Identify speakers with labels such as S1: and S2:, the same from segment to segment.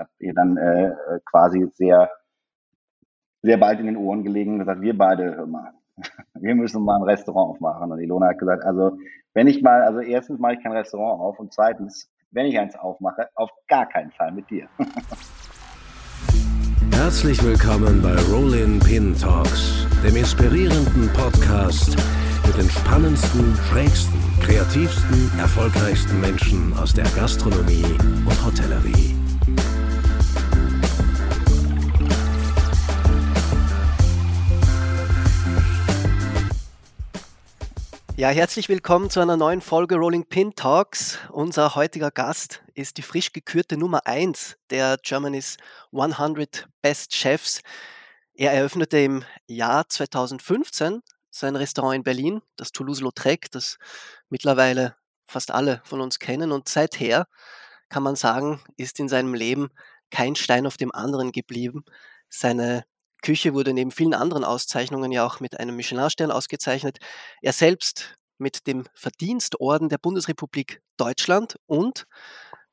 S1: habe ihr dann äh, quasi sehr, sehr bald in den Ohren gelegen und gesagt, wir beide, hör mal, wir müssen mal ein Restaurant aufmachen. Und Ilona hat gesagt, also wenn ich mal, also erstens mache ich kein Restaurant auf und zweitens, wenn ich eins aufmache, auf gar keinen Fall mit dir.
S2: Herzlich willkommen bei Rollin Pin Talks, dem inspirierenden Podcast mit den spannendsten, schrägsten, kreativsten, erfolgreichsten Menschen aus der Gastronomie und Hotellerie.
S3: Ja, herzlich willkommen zu einer neuen Folge Rolling Pin Talks. Unser heutiger Gast ist die frisch gekürte Nummer 1 der Germany's 100 Best Chefs. Er eröffnete im Jahr 2015 sein Restaurant in Berlin, das Toulouse-Lautrec, das mittlerweile fast alle von uns kennen. Und seither kann man sagen, ist in seinem Leben kein Stein auf dem anderen geblieben. Seine Küche wurde neben vielen anderen Auszeichnungen ja auch mit einem Michelin-Stern ausgezeichnet. Er selbst mit dem Verdienstorden der Bundesrepublik Deutschland und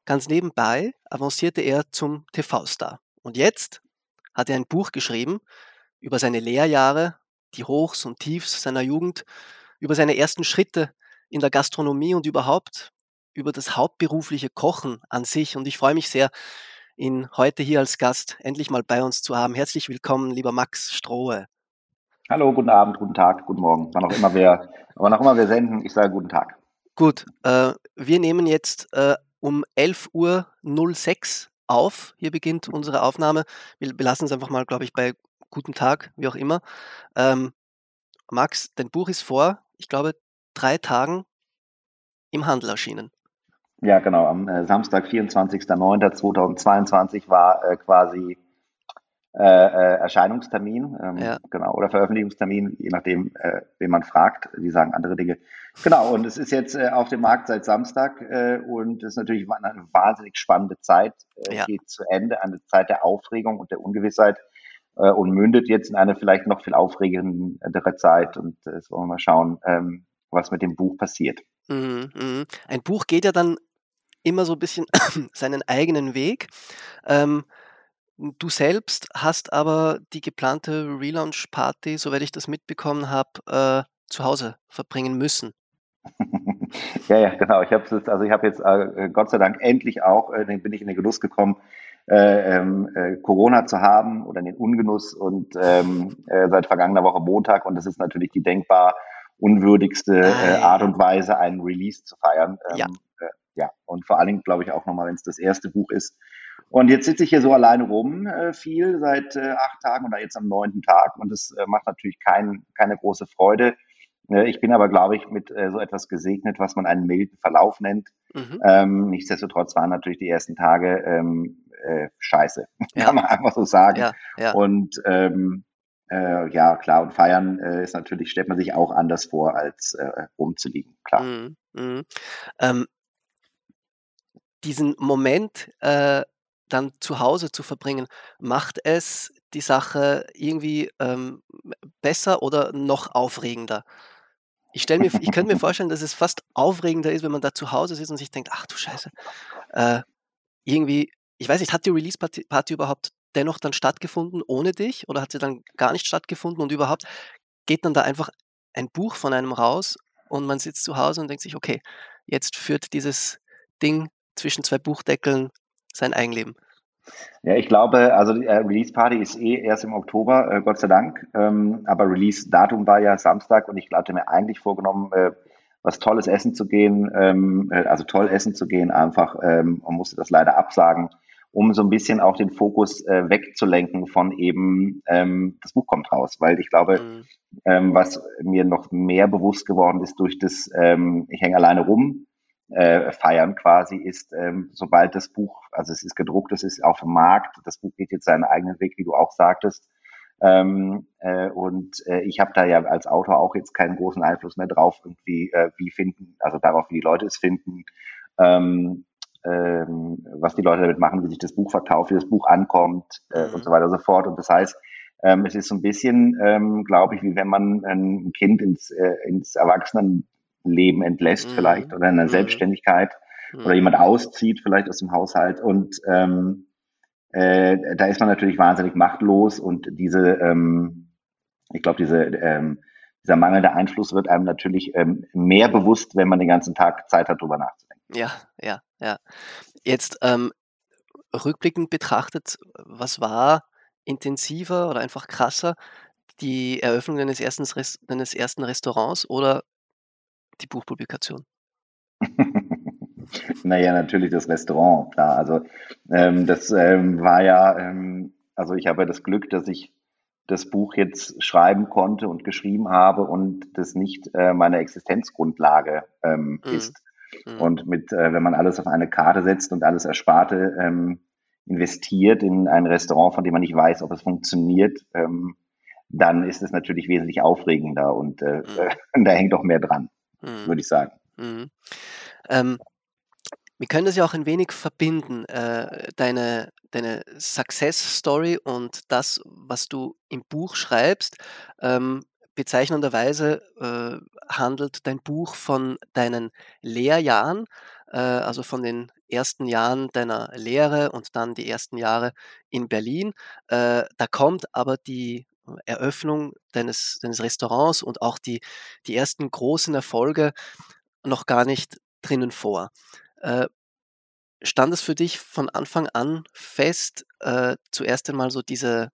S3: ganz nebenbei avancierte er zum TV-Star. Und jetzt hat er ein Buch geschrieben über seine Lehrjahre, die Hochs und Tiefs seiner Jugend, über seine ersten Schritte in der Gastronomie und überhaupt über das hauptberufliche Kochen an sich. Und ich freue mich sehr, ihn heute hier als Gast endlich mal bei uns zu haben. Herzlich willkommen, lieber Max Strohe.
S1: Hallo, guten Abend, guten Tag, guten Morgen. Wann auch immer wir, wann auch immer wir senden, ich sage guten Tag.
S3: Gut, äh, wir nehmen jetzt äh, um 11.06 Uhr auf. Hier beginnt unsere Aufnahme. Wir belassen es einfach mal, glaube ich, bei guten Tag, wie auch immer. Ähm, Max, dein Buch ist vor, ich glaube, drei Tagen im Handel erschienen.
S1: Ja, genau. Am äh, Samstag, 24.09.2022 war äh, quasi äh, äh, Erscheinungstermin, ähm, ja. genau, oder Veröffentlichungstermin, je nachdem, äh, wen man fragt. Die sagen andere Dinge. Genau, und es ist jetzt äh, auf dem Markt seit Samstag äh, und es ist natürlich eine wahnsinnig spannende Zeit. Äh, ja. Geht zu Ende, eine Zeit der Aufregung und der Ungewissheit äh, und mündet jetzt in eine vielleicht noch viel aufregendere Zeit. Und äh, jetzt wollen wir mal schauen, ähm, was mit dem Buch passiert.
S3: Mhm, mh. Ein Buch geht ja dann immer so ein bisschen seinen eigenen Weg. Ähm, du selbst hast aber die geplante Relaunch-Party, soweit ich das mitbekommen habe, äh, zu Hause verbringen müssen.
S1: ja, ja, genau. Ich habe also ich habe jetzt äh, Gott sei Dank endlich auch, äh, bin ich in den Genuss gekommen, äh, ähm, äh, Corona zu haben oder in den Ungenuss und ähm, äh, seit vergangener Woche Montag und das ist natürlich die denkbar unwürdigste äh, Art und Weise, einen Release zu feiern. Ähm, ja ja, und vor allen Dingen glaube ich auch nochmal, wenn es das erste Buch ist. Und jetzt sitze ich hier so alleine rum äh, viel seit äh, acht Tagen oder jetzt am neunten Tag und das äh, macht natürlich kein, keine große Freude. Äh, ich bin aber, glaube ich, mit äh, so etwas gesegnet, was man einen milden Verlauf nennt. Mhm. Ähm, nichtsdestotrotz waren natürlich die ersten Tage ähm, äh, scheiße, ja. kann man einfach so sagen. Ja, ja. Und ähm, äh, ja, klar, und feiern ist natürlich, stellt man sich auch anders vor, als rumzuliegen, klar. Mhm, mh.
S3: ähm, diesen Moment äh, dann zu Hause zu verbringen, macht es die Sache irgendwie ähm, besser oder noch aufregender? Ich, mir, ich könnte mir vorstellen, dass es fast aufregender ist, wenn man da zu Hause sitzt und sich denkt, ach du Scheiße, äh, irgendwie, ich weiß nicht, hat die Release-Party Party überhaupt dennoch dann stattgefunden ohne dich oder hat sie dann gar nicht stattgefunden und überhaupt geht dann da einfach ein Buch von einem raus und man sitzt zu Hause und denkt sich, okay, jetzt führt dieses Ding zwischen zwei Buchdeckeln sein Eigenleben?
S1: Ja, ich glaube, also die äh, Release Party ist eh erst im Oktober, äh, Gott sei Dank. Ähm, aber Release Datum war ja Samstag und ich hatte mir eigentlich vorgenommen, äh, was Tolles essen zu gehen, ähm, äh, also toll essen zu gehen einfach ähm, und musste das leider absagen, um so ein bisschen auch den Fokus äh, wegzulenken von eben ähm, das Buch kommt raus, weil ich glaube, mhm. ähm, was mir noch mehr bewusst geworden ist durch das, ähm, ich hänge alleine rum, äh, feiern quasi ist, ähm, sobald das Buch, also es ist gedruckt, es ist auf dem Markt, das Buch geht jetzt seinen eigenen Weg, wie du auch sagtest. Ähm, äh, und äh, ich habe da ja als Autor auch jetzt keinen großen Einfluss mehr drauf, irgendwie, äh, wie finden, also darauf, wie die Leute es finden, ähm, ähm, was die Leute damit machen, wie sich das Buch verkauft, wie das Buch ankommt äh, mhm. und so weiter und so fort. Und das heißt, ähm, es ist so ein bisschen, ähm, glaube ich, wie wenn man ein Kind ins, äh, ins Erwachsenen Leben entlässt mhm. vielleicht oder in der mhm. Selbstständigkeit mhm. oder jemand auszieht vielleicht aus dem Haushalt und ähm, äh, da ist man natürlich wahnsinnig machtlos und diese, ähm, ich glaube, diese, ähm, dieser mangelnde Einfluss wird einem natürlich ähm, mehr bewusst, wenn man den ganzen Tag Zeit hat, darüber nachzudenken.
S3: Ja, ja, ja. Jetzt ähm, rückblickend betrachtet, was war intensiver oder einfach krasser? Die Eröffnung deines ersten, deines ersten Restaurants oder die Buchpublikation?
S1: naja, natürlich das Restaurant, klar. Also ähm, das ähm, war ja, ähm, also ich habe das Glück, dass ich das Buch jetzt schreiben konnte und geschrieben habe und das nicht äh, meine Existenzgrundlage ähm, mhm. ist. Mhm. Und mit, äh, wenn man alles auf eine Karte setzt und alles Ersparte ähm, investiert in ein Restaurant, von dem man nicht weiß, ob es funktioniert, ähm, dann ist es natürlich wesentlich aufregender und äh, mhm. da hängt auch mehr dran, mhm. würde ich sagen. Mhm.
S3: Ähm, wir können das ja auch ein wenig verbinden, äh, deine, deine Success Story und das, was du im Buch schreibst. Ähm, bezeichnenderweise äh, handelt dein Buch von deinen Lehrjahren, äh, also von den ersten Jahren deiner Lehre und dann die ersten Jahre in Berlin. Äh, da kommt aber die Eröffnung deines, deines Restaurants und auch die, die ersten großen Erfolge noch gar nicht drinnen vor. Äh, stand es für dich von Anfang an fest, äh, zuerst einmal so diese,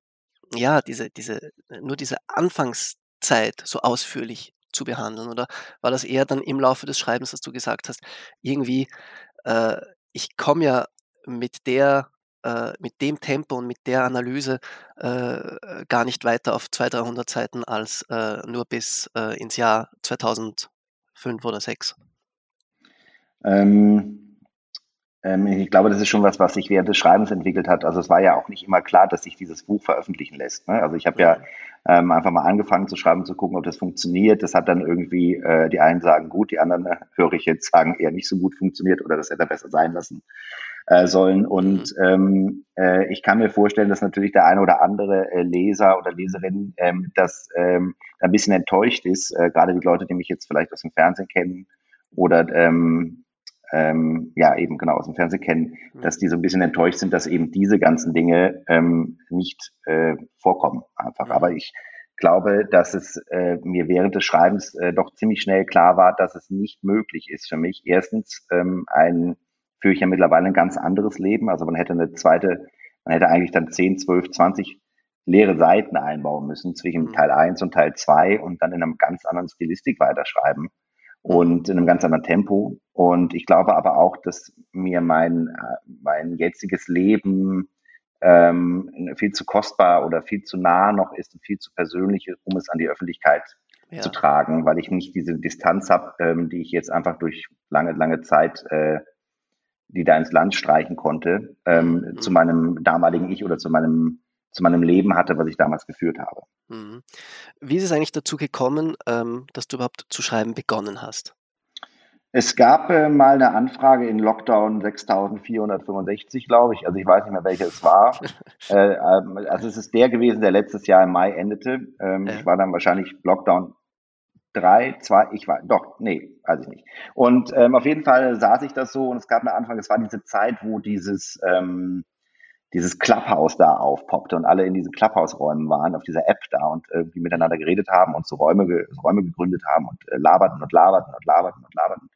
S3: ja, diese, diese, nur diese Anfangszeit so ausführlich zu behandeln? Oder war das eher dann im Laufe des Schreibens, dass du gesagt hast, irgendwie, äh, ich komme ja mit der äh, mit dem Tempo und mit der Analyse äh, gar nicht weiter auf 200, 300 Seiten als äh, nur bis äh, ins Jahr 2005 oder 2006?
S1: Ähm, ähm, ich glaube, das ist schon was, was sich während des Schreibens entwickelt hat. Also es war ja auch nicht immer klar, dass sich dieses Buch veröffentlichen lässt. Ne? Also ich habe ja ähm, einfach mal angefangen zu schreiben, zu gucken, ob das funktioniert. Das hat dann irgendwie, äh, die einen sagen gut, die anderen äh, höre ich jetzt sagen eher nicht so gut funktioniert oder das hätte er besser sein lassen äh, sollen. Und mhm. ähm, äh, ich kann mir vorstellen, dass natürlich der eine oder andere äh, Leser oder Leserin ähm, das ähm, ein bisschen enttäuscht ist, äh, gerade die Leute, die mich jetzt vielleicht aus dem Fernsehen kennen oder ähm, ähm, ja eben genau aus dem Fernsehen kennen, mhm. dass die so ein bisschen enttäuscht sind, dass eben diese ganzen Dinge ähm, nicht äh, vorkommen einfach. Mhm. Aber ich glaube, dass es äh, mir während des Schreibens äh, doch ziemlich schnell klar war, dass es nicht möglich ist für mich. Erstens ähm, ein führe ich ja mittlerweile ein ganz anderes Leben. Also man hätte eine zweite, man hätte eigentlich dann 10, 12, 20 leere Seiten einbauen müssen zwischen mhm. Teil 1 und Teil 2 und dann in einem ganz anderen Stilistik weiterschreiben und in einem ganz anderen Tempo. Und ich glaube aber auch, dass mir mein, mein jetziges Leben ähm, viel zu kostbar oder viel zu nah noch ist und viel zu persönlich, um es an die Öffentlichkeit ja. zu tragen, weil ich nicht diese Distanz habe, ähm, die ich jetzt einfach durch lange, lange Zeit äh, die da ins Land streichen konnte, ähm, mhm. zu meinem damaligen Ich oder zu meinem, zu meinem Leben hatte, was ich damals geführt habe. Mhm.
S3: Wie ist es eigentlich dazu gekommen, ähm, dass du überhaupt zu schreiben begonnen hast?
S1: Es gab äh, mal eine Anfrage in Lockdown 6465, glaube ich. Also ich weiß nicht mehr, welche es war. äh, ähm, also es ist der gewesen, der letztes Jahr im Mai endete. Ähm, ja. Ich war dann wahrscheinlich Lockdown drei, zwei, ich war, doch, nee, weiß ich nicht. Und ähm, auf jeden Fall saß ich das so und es gab mir Anfang, es war diese Zeit, wo dieses, ähm, dieses Clubhouse da aufpoppte und alle in diesen Clubhouse-Räumen waren, auf dieser App da und irgendwie miteinander geredet haben und so Räume, so Räume gegründet haben und äh, laberten und laberten und laberten und laberten.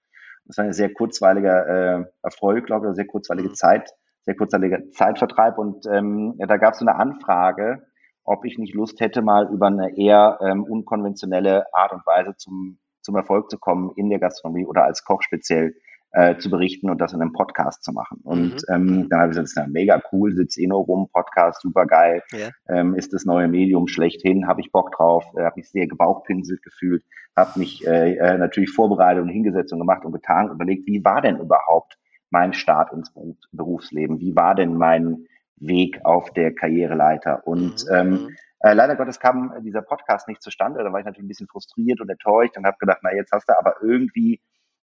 S1: Das war ein sehr kurzweiliger äh, Erfolg, glaube ich, sehr kurzweilige mhm. Zeit, sehr kurzweiliger Zeitvertreib und ähm, ja, da gab es so eine Anfrage, ob ich nicht Lust hätte, mal über eine eher ähm, unkonventionelle Art und Weise zum, zum Erfolg zu kommen in der Gastronomie oder als Koch speziell äh, zu berichten und das in einem Podcast zu machen. Und mhm. ähm, mhm. dann habe ich gesagt, ja mega cool, sitzt eh nur rum, Podcast, super geil, ja. ähm, ist das neue Medium schlechthin, habe ich Bock drauf, äh, habe mich sehr gebauchpinselt gefühlt, habe mich äh, äh, natürlich vorbereitet und hingesetzt und gemacht und getan, überlegt, wie war denn überhaupt mein Start ins Berufsleben? Wie war denn mein Weg auf der Karriereleiter. Und mhm. ähm, äh, leider Gottes kam dieser Podcast nicht zustande. Da war ich natürlich ein bisschen frustriert und enttäuscht und habe gedacht, na jetzt hast du aber irgendwie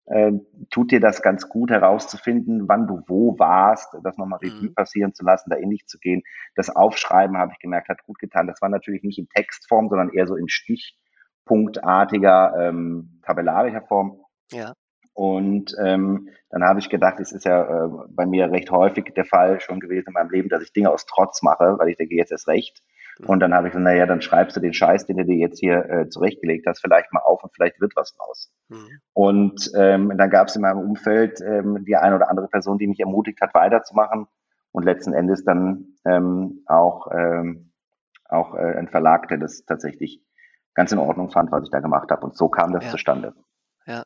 S1: äh, tut dir das ganz gut herauszufinden, wann du wo warst, das nochmal Revue mhm. passieren zu lassen, da ähnlich zu gehen. Das Aufschreiben, habe ich gemerkt, hat gut getan. Das war natürlich nicht in Textform, sondern eher so in stichpunktartiger, ähm, tabellarischer Form. Ja. Und ähm, dann habe ich gedacht, es ist ja äh, bei mir recht häufig der Fall schon gewesen in meinem Leben, dass ich Dinge aus Trotz mache, weil ich denke, jetzt ist recht. Mhm. Und dann habe ich gesagt, naja, dann schreibst du den Scheiß, den du dir jetzt hier äh, zurechtgelegt hast, vielleicht mal auf und vielleicht wird was draus. Mhm. Und ähm, dann gab es in meinem Umfeld ähm, die eine oder andere Person, die mich ermutigt hat, weiterzumachen. Und letzten Endes dann ähm, auch, ähm, auch äh, ein Verlag, der das tatsächlich ganz in Ordnung fand, was ich da gemacht habe. Und so kam das
S3: ja.
S1: zustande.
S3: Ja.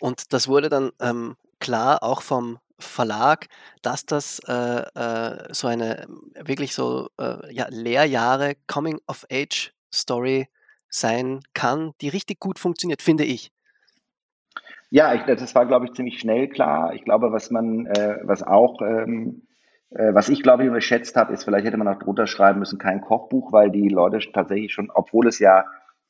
S3: Und das wurde dann ähm, klar auch vom Verlag, dass das äh, äh, so eine wirklich so äh, ja, Lehrjahre Coming of Age Story sein kann, die richtig gut funktioniert, finde ich.
S1: Ja, ich, das war, glaube ich, ziemlich schnell klar. Ich glaube, was man, äh, was auch, ähm, äh, was ich, glaube ich, unterschätzt habe, ist, vielleicht hätte man auch drunter schreiben müssen, kein Kochbuch, weil die Leute tatsächlich schon, obwohl es ja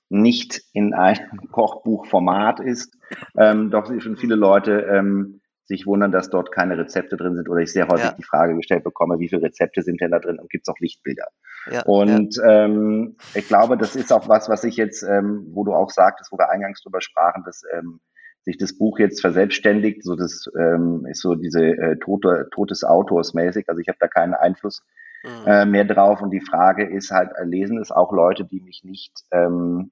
S1: nicht in einem Kochbuchformat ist, ähm, doch schon viele Leute ähm, sich wundern, dass dort keine Rezepte drin sind oder ich sehr häufig ja. die Frage gestellt bekomme, wie viele Rezepte sind denn da drin und gibt es auch Lichtbilder? Ja, und ja. Ähm, ich glaube, das ist auch was, was ich jetzt, ähm, wo du auch sagtest, wo wir eingangs drüber sprachen, dass ähm, sich das Buch jetzt verselbstständigt, so das ähm, ist so diese äh, tote, totes Autors mäßig, also ich habe da keinen Einfluss mhm. äh, mehr drauf und die Frage ist halt, lesen es auch Leute, die mich nicht ähm,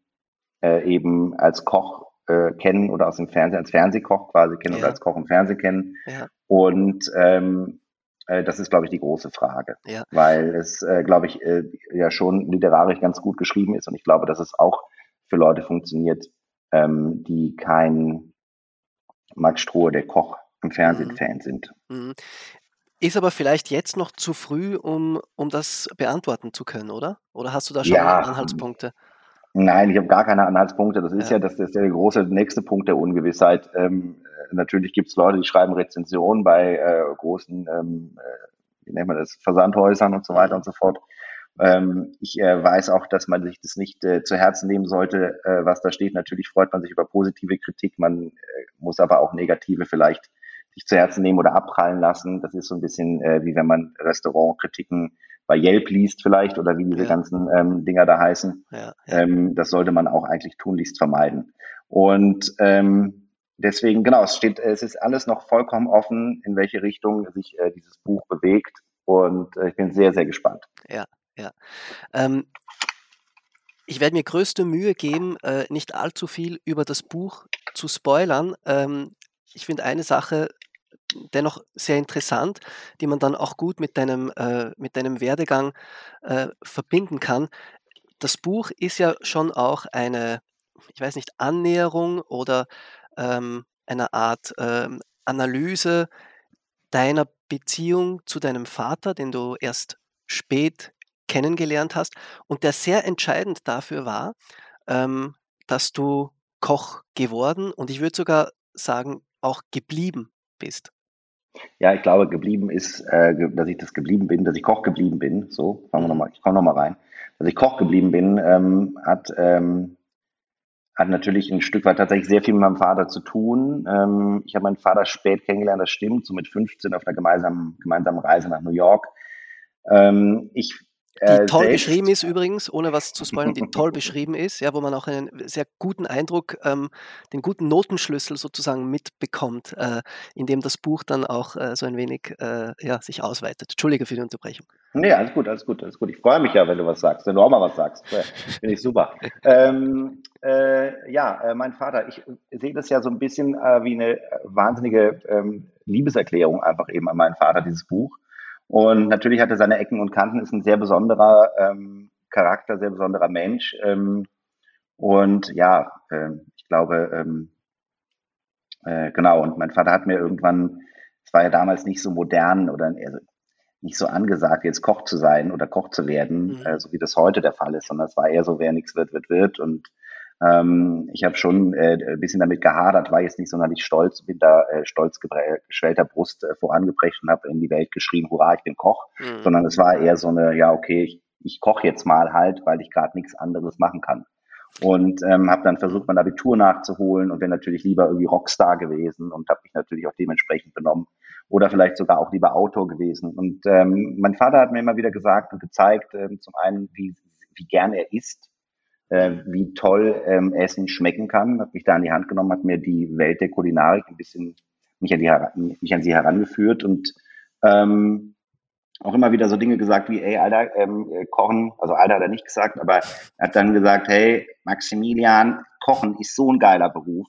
S1: äh, eben als Koch äh, kennen oder aus dem Fernsehen, als Fernsehkoch quasi kennen ja. oder als Koch im Fernsehen kennen. Ja. Und ähm, äh, das ist, glaube ich, die große Frage, ja. weil es, äh, glaube ich, äh, ja schon literarisch ganz gut geschrieben ist und ich glaube, dass es auch für Leute funktioniert, ähm, die kein Max Strohe, der Koch im Fernsehen mhm. Fan sind. Mhm.
S3: Ist aber vielleicht jetzt noch zu früh, um, um das beantworten zu können, oder? Oder hast du da schon
S1: ja,
S3: Anhaltspunkte?
S1: Nein, ich habe gar keine Anhaltspunkte. Das ist ja, ja das, das ist der große nächste Punkt der Ungewissheit. Ähm, äh, natürlich gibt es Leute, die schreiben Rezensionen bei äh, großen, ähm, äh, wie nennt man das, Versandhäusern und so weiter und so fort. Ähm, ich äh, weiß auch, dass man sich das nicht äh, zu Herzen nehmen sollte, äh, was da steht. Natürlich freut man sich über positive Kritik, man muss aber auch negative vielleicht sich zu Herzen nehmen oder abprallen lassen. Das ist so ein bisschen wie wenn man Restaurantkritiken bei Yelp liest vielleicht oder wie diese ja. ganzen ähm, Dinger da heißen. Ja, ja. Ähm, das sollte man auch eigentlich tunlichst vermeiden. Und ähm, deswegen, genau, es steht, es ist alles noch vollkommen offen, in welche Richtung sich äh, dieses Buch bewegt. Und äh, ich bin sehr, sehr gespannt.
S3: Ja, ja. Ähm, ich werde mir größte Mühe geben, äh, nicht allzu viel über das Buch zu spoilern. Ähm, ich finde eine Sache dennoch sehr interessant, die man dann auch gut mit deinem, äh, mit deinem Werdegang äh, verbinden kann. Das Buch ist ja schon auch eine, ich weiß nicht, Annäherung oder ähm, eine Art ähm, Analyse deiner Beziehung zu deinem Vater, den du erst spät kennengelernt hast und der sehr entscheidend dafür war, ähm, dass du Koch geworden und ich würde sogar sagen, auch geblieben bist.
S1: Ja, ich glaube, geblieben ist, äh, dass ich das geblieben bin, dass ich Koch geblieben bin. So, fangen wir nochmal, ich komme nochmal rein. Dass ich Koch geblieben bin, ähm, hat, ähm, hat natürlich ein Stück weit tatsächlich sehr viel mit meinem Vater zu tun. Ähm, ich habe meinen Vater spät kennengelernt, das stimmt, so mit 15 auf einer gemeinsamen, gemeinsamen Reise nach New York. Ähm, ich
S3: die äh, toll selbst. beschrieben ist übrigens, ohne was zu spoilern, die toll beschrieben ist, ja, wo man auch einen sehr guten Eindruck, ähm, den guten Notenschlüssel sozusagen mitbekommt, äh, indem das Buch dann auch äh, so ein wenig äh, ja, sich ausweitet. Entschuldige für die Unterbrechung.
S1: Nee, alles gut, alles gut, alles gut. Ich freue mich ja, wenn du was sagst, wenn du auch mal was sagst. Finde ich super. ähm, äh, ja, äh, mein Vater, ich sehe das ja so ein bisschen wie eine wahnsinnige ähm, Liebeserklärung einfach eben an meinen Vater, dieses Buch. Und natürlich hat er seine Ecken und Kanten, ist ein sehr besonderer ähm, Charakter, sehr besonderer Mensch. Ähm, und ja, äh, ich glaube, ähm, äh, genau, und mein Vater hat mir irgendwann, es war ja damals nicht so modern oder also nicht so angesagt, jetzt Koch zu sein oder Koch zu werden, mhm. äh, so wie das heute der Fall ist, sondern es war eher so, wer nichts wird, wird, wird. Und ähm, ich habe schon äh, ein bisschen damit gehadert, war jetzt nicht sonderlich stolz, bin da äh, stolz geschwellter Brust äh, vorangebracht und habe in die Welt geschrieben, hurra, ich bin Koch, mhm. sondern es war eher so eine, ja, okay, ich, ich koche jetzt mal halt, weil ich gerade nichts anderes machen kann. Und ähm, habe dann versucht, mein Abitur nachzuholen und wäre natürlich lieber irgendwie Rockstar gewesen und habe mich natürlich auch dementsprechend benommen. Oder vielleicht sogar auch lieber Autor gewesen. Und ähm, mein Vater hat mir immer wieder gesagt und gezeigt, ähm, zum einen, wie, wie gern er isst, äh, wie toll ähm, Essen schmecken kann, hat mich da an die Hand genommen, hat mir die Welt der Kulinarik ein bisschen mich an, die, mich an sie herangeführt und ähm, auch immer wieder so Dinge gesagt wie, ey, Alter, ähm, äh, Kochen, also Alter hat er nicht gesagt, aber er hat dann gesagt, hey, Maximilian, Kochen ist so ein geiler Beruf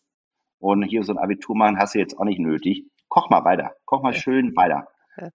S1: und hier so ein Abitur machen hast du jetzt auch nicht nötig. Koch mal weiter, koch mal schön weiter.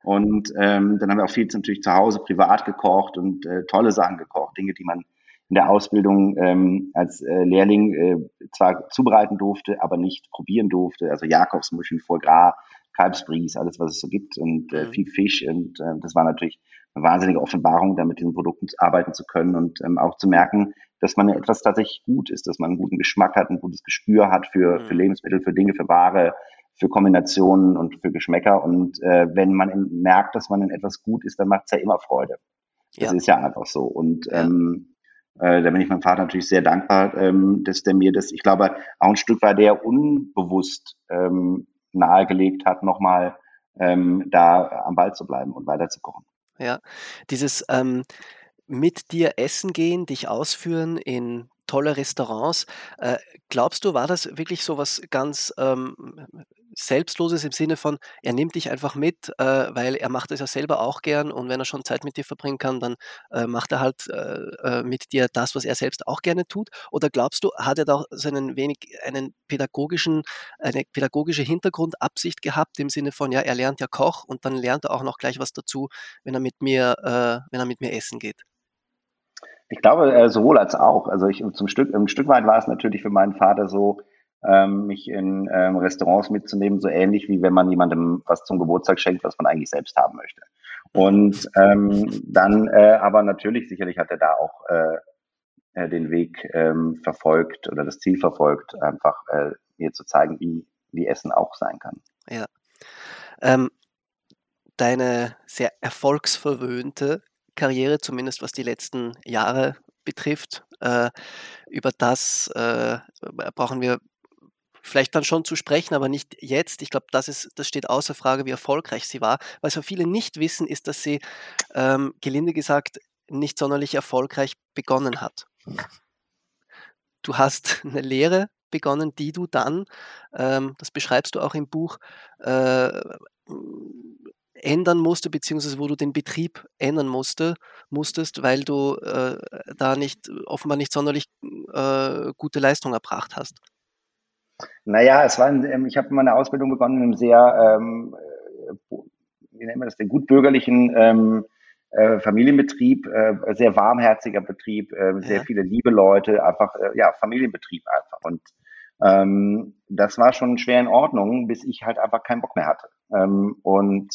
S1: Und ähm, dann haben wir auch viel natürlich zu Hause privat gekocht und äh, tolle Sachen gekocht, Dinge, die man in der Ausbildung ähm, als äh, Lehrling äh, zwar zubereiten durfte, aber nicht probieren durfte. Also Jakobsmuscheln, Foie Gras, Kalbsbries, alles, was es so gibt und äh, mhm. viel Fisch. Und äh, das war natürlich eine wahnsinnige Offenbarung, da mit diesen Produkten arbeiten zu können und ähm, auch zu merken, dass man etwas tatsächlich gut ist, dass man einen guten Geschmack hat, ein gutes Gespür hat für, für mhm. Lebensmittel, für Dinge, für Ware, für Kombinationen und für Geschmäcker. Und äh, wenn man in, merkt, dass man in etwas gut ist, dann macht es ja immer Freude. Das ja. ist ja einfach so. Und ähm, äh, da bin ich meinem Vater natürlich sehr dankbar, ähm, dass der mir das, ich glaube, auch ein Stück weit der unbewusst ähm, nahegelegt hat, nochmal ähm, da am Ball zu bleiben und weiter zu kochen.
S3: Ja, dieses ähm, mit dir essen gehen, dich ausführen in tolle Restaurants. Äh, glaubst du, war das wirklich so was ganz ähm, Selbstloses im Sinne von, er nimmt dich einfach mit, äh, weil er macht es ja selber auch gern und wenn er schon Zeit mit dir verbringen kann, dann äh, macht er halt äh, äh, mit dir das, was er selbst auch gerne tut? Oder glaubst du, hat er da seinen wenig einen pädagogischen, eine pädagogische Hintergrundabsicht gehabt im Sinne von, ja, er lernt ja Koch und dann lernt er auch noch gleich was dazu, wenn er mit mir, äh, wenn er mit mir essen geht?
S1: Ich glaube, äh, sowohl als auch. Also ich zum Stück, ein Stück weit war es natürlich für meinen Vater so, ähm, mich in ähm, Restaurants mitzunehmen, so ähnlich wie wenn man jemandem was zum Geburtstag schenkt, was man eigentlich selbst haben möchte. Und ähm, dann äh, aber natürlich, sicherlich hat er da auch äh, äh den Weg ähm, verfolgt oder das Ziel verfolgt, einfach äh, mir zu zeigen, wie, wie Essen auch sein kann.
S3: Ja. Ähm, deine sehr erfolgsverwöhnte Karriere, zumindest was die letzten Jahre betrifft. Äh, über das äh, brauchen wir vielleicht dann schon zu sprechen, aber nicht jetzt. Ich glaube, das, ist, das steht außer Frage, wie erfolgreich sie war. Was so viele nicht wissen, ist, dass sie, ähm, gelinde gesagt, nicht sonderlich erfolgreich begonnen hat. Du hast eine Lehre begonnen, die du dann, ähm, das beschreibst du auch im Buch, äh, ändern musste, beziehungsweise wo du den Betrieb ändern musste, musstest, weil du äh, da nicht offenbar nicht sonderlich äh, gute Leistung erbracht hast?
S1: Naja, es war, ein, ich habe meine Ausbildung begonnen in einem sehr, ähm, äh, wie nennen wir das, den gutbürgerlichen ähm, äh, Familienbetrieb, äh, sehr warmherziger Betrieb, äh, sehr ja. viele liebe Leute, einfach, äh, ja, Familienbetrieb einfach. Und ähm, das war schon schwer in Ordnung, bis ich halt einfach keinen Bock mehr hatte. Ähm, und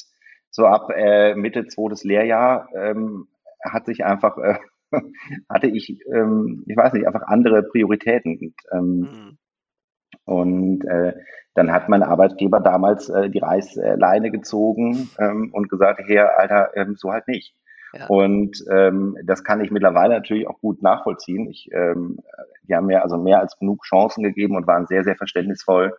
S1: so ab äh, Mitte zweites Lehrjahr ähm, hat sich einfach, äh, hatte ich, ähm, ich weiß nicht, einfach andere Prioritäten. Und, ähm, mhm. und äh, dann hat mein Arbeitgeber damals äh, die Reißleine gezogen ähm, und gesagt, Herr, Alter, ähm, so halt nicht. Ja. Und ähm, das kann ich mittlerweile natürlich auch gut nachvollziehen. Ich, ähm, die haben mir also mehr als genug Chancen gegeben und waren sehr, sehr verständnisvoll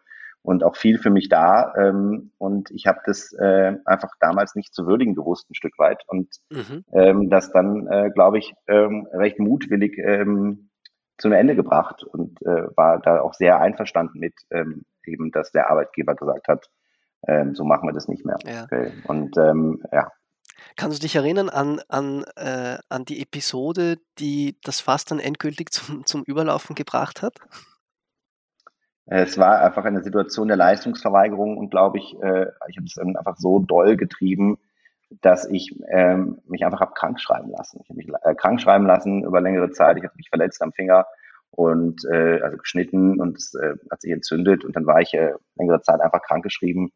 S1: und auch viel für mich da. Ähm, und ich habe das äh, einfach damals nicht zu würdigen gewusst, ein Stück weit. Und mhm. ähm, das dann, äh, glaube ich, ähm, recht mutwillig ähm, zu einem Ende gebracht und äh, war da auch sehr einverstanden mit, ähm, eben, dass der Arbeitgeber gesagt hat, ähm, so machen wir das nicht mehr. Ja. Okay. Und ähm, ja.
S3: Kannst du dich erinnern an, an, äh, an die Episode, die das Fass dann endgültig zum, zum Überlaufen gebracht hat?
S1: Es war einfach eine Situation der Leistungsverweigerung und glaube ich, äh, ich habe es einfach so doll getrieben, dass ich ähm, mich einfach habe krank schreiben lassen. Ich habe mich äh, krank schreiben lassen über längere Zeit. Ich habe mich verletzt am Finger und äh, also geschnitten und es äh, hat sich entzündet und dann war ich äh, längere Zeit einfach krank geschrieben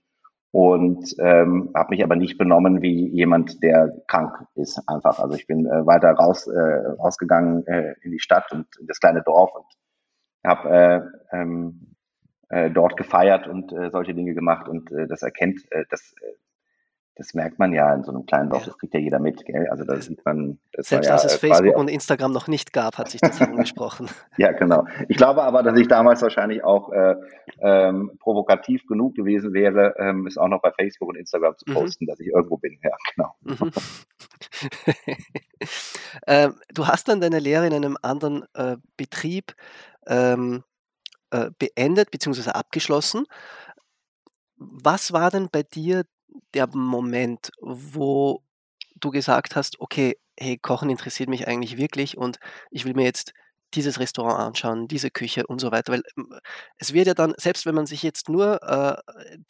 S1: und ähm, habe mich aber nicht benommen wie jemand, der krank ist einfach. Also ich bin äh, weiter raus äh, rausgegangen äh, in die Stadt und in das kleine Dorf und habe äh, ähm, äh, dort gefeiert und äh, solche Dinge gemacht und äh, das erkennt, äh, das, äh, das merkt man ja in so einem kleinen Dorf, ja. das kriegt ja jeder mit, gell? Also da sieht man.
S3: Selbst
S1: ja,
S3: als es Facebook und Instagram noch nicht gab, hat sich das angesprochen.
S1: ja, genau. Ich glaube aber, dass ich damals wahrscheinlich auch äh, ähm, provokativ genug gewesen wäre, ähm, es auch noch bei Facebook und Instagram zu mhm. posten, mhm. dass ich irgendwo bin. Ja, genau. Mhm.
S3: Ähm, du hast dann deine Lehre in einem anderen Betrieb ähm, äh, beendet bzw. abgeschlossen. Was war denn bei dir der Moment, wo du gesagt hast, okay, hey, Kochen interessiert mich eigentlich wirklich und ich will mir jetzt dieses Restaurant anschauen, diese Küche und so weiter. Weil ähm, es wird ja dann, selbst wenn man sich jetzt nur äh,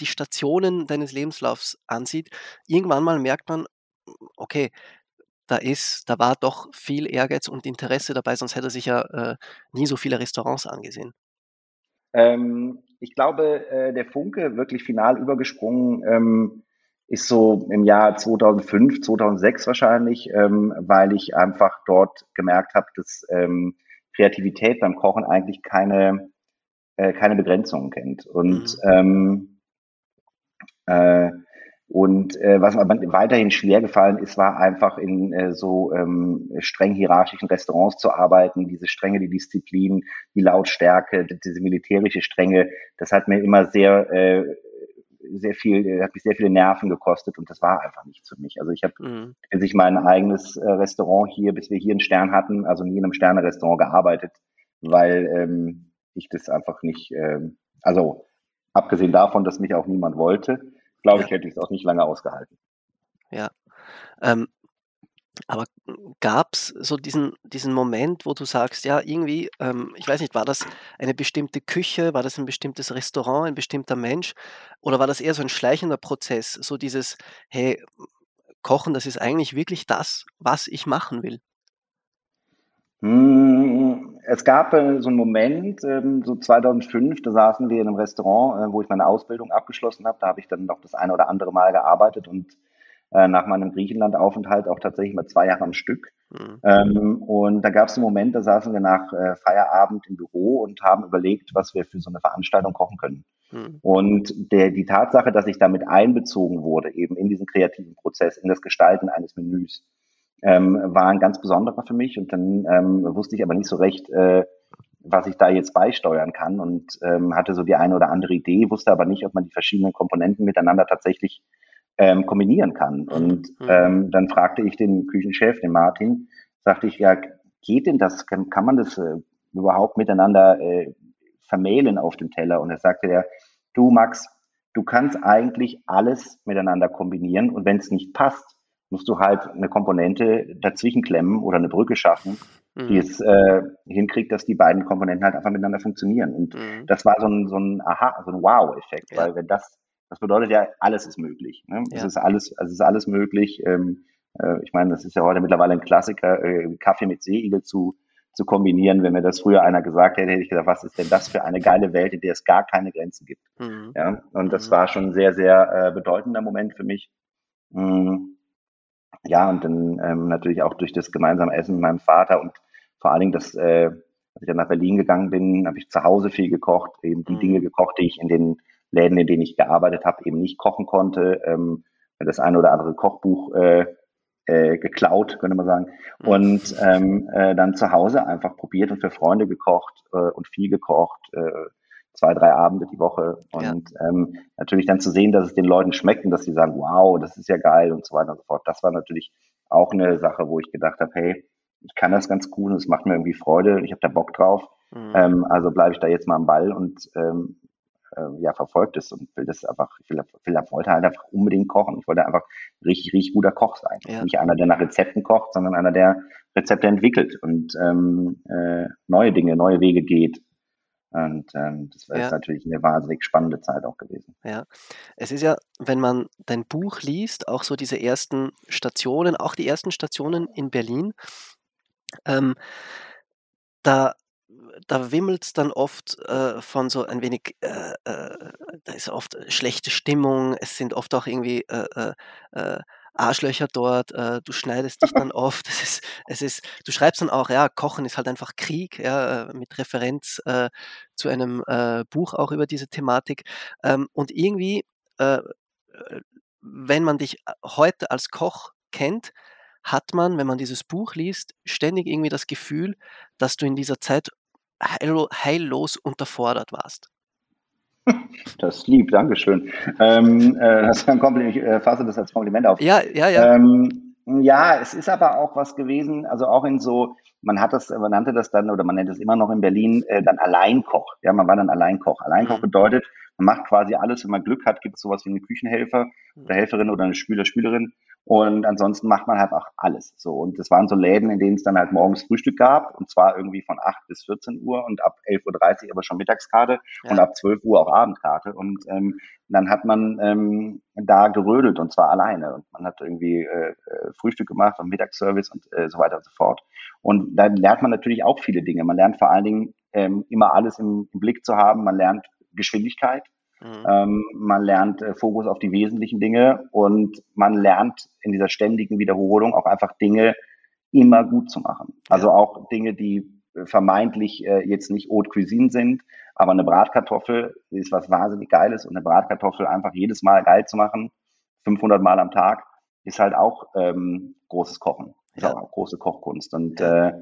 S3: die Stationen deines Lebenslaufs ansieht, irgendwann mal merkt man, okay, da ist, da war doch viel Ehrgeiz und Interesse dabei, sonst hätte er sich ja äh, nie so viele Restaurants angesehen.
S1: Ähm, ich glaube, äh, der Funke wirklich final übergesprungen ähm, ist so im Jahr 2005, 2006 wahrscheinlich, ähm, weil ich einfach dort gemerkt habe, dass ähm, Kreativität beim Kochen eigentlich keine, äh, keine Begrenzungen kennt. Und mhm. ähm, äh, und äh, was mir weiterhin schwer gefallen ist, war einfach in äh, so ähm, streng hierarchischen Restaurants zu arbeiten. Diese Strenge, die Disziplin, die Lautstärke, diese militärische Strenge, das hat mir immer sehr, äh, sehr viel, äh, hat mich sehr viele Nerven gekostet und das war einfach nichts für mich. Also ich habe, mhm. als ich mein eigenes äh, Restaurant hier, bis wir hier einen Stern hatten, also nie in einem Sterne-Restaurant gearbeitet, weil ähm, ich das einfach nicht, ähm, also abgesehen davon, dass mich auch niemand wollte, glaube ich, hätte ich es auch nicht lange ausgehalten.
S3: Ja. Ähm, aber gab es so diesen, diesen Moment, wo du sagst, ja, irgendwie, ähm, ich weiß nicht, war das eine bestimmte Küche, war das ein bestimmtes Restaurant, ein bestimmter Mensch oder war das eher so ein schleichender Prozess, so dieses, hey, Kochen, das ist eigentlich wirklich das, was ich machen will?
S1: Hm, es gab äh, so einen Moment, ähm, so 2005, da saßen wir in einem Restaurant, äh, wo ich meine Ausbildung abgeschlossen habe. Da habe ich dann noch das eine oder andere Mal gearbeitet und äh, nach meinem Griechenland-Aufenthalt auch tatsächlich mal zwei Jahre am Stück. Mhm. Ähm, und da gab es einen Moment, da saßen wir nach Feierabend im Büro und haben überlegt, was wir für so eine Veranstaltung kochen können. Mhm. Und der, die Tatsache, dass ich damit einbezogen wurde, eben in diesen kreativen Prozess, in das Gestalten eines Menüs, ähm, war ein ganz besonderer für mich. Und dann ähm, wusste ich aber nicht so recht, äh, was ich da jetzt beisteuern kann und ähm, hatte so die eine oder andere Idee, wusste aber nicht, ob man die verschiedenen Komponenten miteinander tatsächlich ähm, kombinieren kann. Und mhm. ähm, dann fragte ich den Küchenchef, den Martin, sagte ich, ja, geht denn das, kann, kann man das äh, überhaupt miteinander äh, vermählen auf dem Teller? Und er sagte der, du Max, du kannst eigentlich alles miteinander kombinieren und wenn es nicht passt, musst du halt eine Komponente dazwischen klemmen oder eine Brücke schaffen, mhm. die es äh, hinkriegt, dass die beiden Komponenten halt einfach miteinander funktionieren. Und mhm. das war so ein, so ein Aha, so ein Wow-Effekt, ja. weil wenn das, das bedeutet ja, alles ist möglich. Ne? Ja. Es ist alles, es ist alles möglich. Ähm, äh, ich meine, das ist ja heute mittlerweile ein Klassiker, äh, Kaffee mit Seeigel zu zu kombinieren. Wenn mir das früher einer gesagt hätte, hätte ich gesagt, was ist denn das für eine geile Welt, in der es gar keine Grenzen gibt. Mhm. Ja, und das mhm. war schon ein sehr, sehr äh, bedeutender Moment für mich. Mhm ja, und dann ähm, natürlich auch durch das gemeinsame Essen mit meinem Vater und vor allen Dingen das, äh, als ich dann nach Berlin gegangen bin, habe ich zu Hause viel gekocht, eben die mhm. Dinge gekocht, die ich in den Läden, in denen ich gearbeitet habe, eben nicht kochen konnte. Ähm, das eine oder andere Kochbuch äh, äh, geklaut, könnte man sagen. Mhm. Und ähm, äh, dann zu Hause einfach probiert und für Freunde gekocht äh, und viel gekocht. Äh, zwei, drei Abende die Woche. Und ja. ähm, natürlich dann zu sehen, dass es den Leuten schmeckt und dass sie sagen, wow, das ist ja geil und so weiter und so fort. Das war natürlich auch eine Sache, wo ich gedacht habe, hey, ich kann das ganz cool und es macht mir irgendwie Freude, ich habe da Bock drauf. Mhm. Ähm, also bleibe ich da jetzt mal am Ball und ähm, äh, ja, verfolgt es und will das einfach, ich will, will, wollte halt einfach unbedingt kochen. Ich wollte einfach richtig, richtig guter Koch sein. Ja. Nicht einer, der nach Rezepten kocht, sondern einer, der Rezepte entwickelt und ähm, äh, neue Dinge, neue Wege geht und ähm, das war ja. natürlich eine wahnsinnig spannende Zeit auch gewesen.
S3: Ja, es ist ja, wenn man dein Buch liest, auch so diese ersten Stationen, auch die ersten Stationen in Berlin, ähm, da da wimmelt es dann oft äh, von so ein wenig, äh, äh, da ist oft schlechte Stimmung, es sind oft auch irgendwie äh, äh, äh, Arschlöcher dort, äh, du schneidest dich dann oft, es ist, es ist, du schreibst dann auch, ja, Kochen ist halt einfach Krieg, ja, äh, mit Referenz äh, zu einem äh, Buch auch über diese Thematik. Ähm, und irgendwie, äh, äh, wenn man dich heute als Koch kennt, hat man, wenn man dieses Buch liest, ständig irgendwie das Gefühl, dass du in dieser Zeit heillos unterfordert warst.
S1: Das ist lieb, Dankeschön. Ähm, äh, das ist ein Kompliment, ich äh, fasse das als Kompliment auf.
S3: Ja, ja, ja.
S1: Ähm, Ja, es ist aber auch was gewesen, also auch in so, man hat das, man nannte das dann oder man nennt es immer noch in Berlin äh, dann Alleinkoch. Ja, man war dann Alleinkoch. Alleinkoch mhm. bedeutet, man macht quasi alles, wenn man Glück hat, gibt es sowas wie eine Küchenhelfer oder Helferin oder eine Spüler, Spülerin. Und ansonsten macht man halt auch alles. So. Und das waren so Läden, in denen es dann halt morgens Frühstück gab. Und zwar irgendwie von 8 bis 14 Uhr und ab 11.30 Uhr aber schon Mittagskarte ja. und ab 12 Uhr auch Abendkarte. Und ähm, dann hat man ähm, da gerödelt und zwar alleine. Und man hat irgendwie äh, äh Frühstück gemacht und Mittagsservice und äh, so weiter und so fort. Und dann lernt man natürlich auch viele Dinge. Man lernt vor allen Dingen ähm, immer alles im, im Blick zu haben. Man lernt Geschwindigkeit. Mhm. Ähm, man lernt äh, Fokus auf die wesentlichen Dinge und man lernt in dieser ständigen Wiederholung auch einfach Dinge immer gut zu machen. Also ja. auch Dinge, die vermeintlich äh, jetzt nicht Haute Cuisine sind, aber eine Bratkartoffel ist was wahnsinnig Geiles und eine Bratkartoffel einfach jedes Mal geil zu machen, 500 Mal am Tag, ist halt auch ähm, großes Kochen, ist ja. auch große Kochkunst und äh,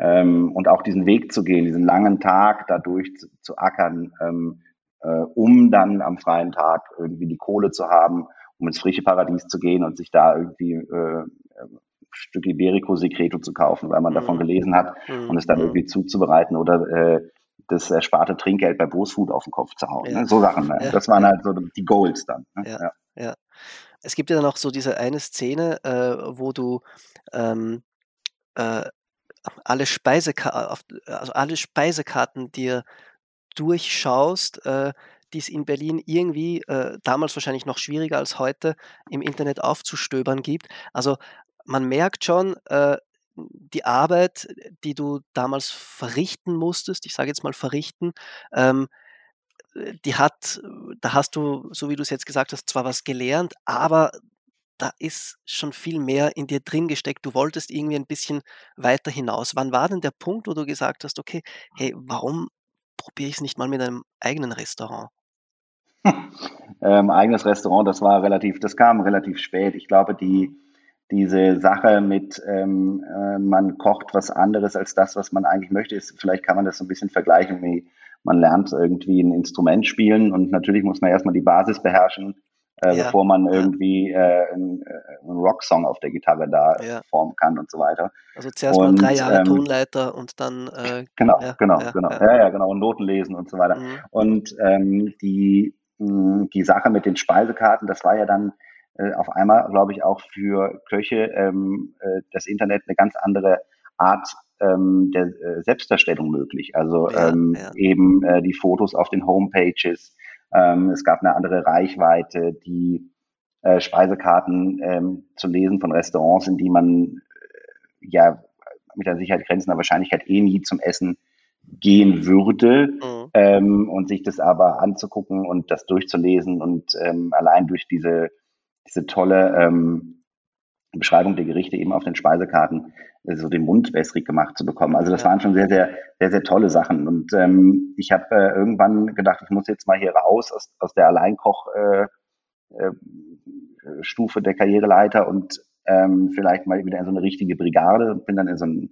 S1: ähm, und auch diesen Weg zu gehen, diesen langen Tag dadurch zu, zu ackern, ähm, äh, um dann am freien Tag irgendwie die Kohle zu haben, um ins frische Paradies zu gehen und sich da irgendwie äh, ein Stück Iberico Secreto zu kaufen, weil man mhm. davon gelesen hat mhm. und es dann mhm. irgendwie zuzubereiten oder äh, das ersparte Trinkgeld bei Bosfood auf den Kopf zu hauen. Ja. Ne? So Sachen. Ne? Ja. Das waren halt so die Goals dann.
S3: Ne? Ja. ja. Es gibt ja dann auch so diese eine Szene, äh, wo du ähm, äh, alle, Speiseka also alle Speisekarten dir durchschaust, äh, die es in Berlin irgendwie, äh, damals wahrscheinlich noch schwieriger als heute, im Internet aufzustöbern gibt. Also man merkt schon, äh, die Arbeit, die du damals verrichten musstest, ich sage jetzt mal verrichten, ähm, die hat, da hast du, so wie du es jetzt gesagt hast, zwar was gelernt, aber da ist schon viel mehr in dir drin gesteckt. Du wolltest irgendwie ein bisschen weiter hinaus. Wann war denn der Punkt, wo du gesagt hast, okay, hey, warum probiere ich es nicht mal mit einem eigenen Restaurant?
S1: ähm, eigenes Restaurant, das war relativ, das kam relativ spät. Ich glaube, die, diese Sache mit, ähm, äh, man kocht was anderes als das, was man eigentlich möchte, ist, vielleicht kann man das so ein bisschen vergleichen, wie man lernt irgendwie ein Instrument spielen und natürlich muss man erstmal die Basis beherrschen äh, ja. bevor man irgendwie äh, einen, äh, einen Rocksong auf der Gitarre da ja. formen kann und so weiter.
S3: Also zuerst und, mal drei Jahre ähm, Tonleiter und dann
S1: äh, genau, ja, genau, genau, ja, ja, genau, und Noten lesen und so weiter. Mhm. Und ähm, die mh, die Sache mit den Speisekarten, das war ja dann äh, auf einmal, glaube ich, auch für Köche ähm, äh, das Internet eine ganz andere Art ähm, der äh, Selbstdarstellung möglich. Also ähm, eben äh, die Fotos auf den Homepages, ähm, es gab eine andere Reichweite, die äh, Speisekarten ähm, zu lesen von Restaurants, in die man äh, ja mit der Sicherheit grenzender Wahrscheinlichkeit eh nie zum Essen gehen würde mhm. ähm, und sich das aber anzugucken und das durchzulesen und ähm, allein durch diese, diese tolle ähm, Beschreibung der Gerichte eben auf den Speisekarten äh, so den Mund wässrig gemacht zu bekommen. Also das waren schon sehr, sehr, sehr, sehr tolle Sachen. Und ähm, ich habe äh, irgendwann gedacht, ich muss jetzt mal hier raus aus, aus der Alleinkoch-Stufe äh, äh, der Karriereleiter und ähm, vielleicht mal wieder in so eine richtige Brigade. Bin dann in so ein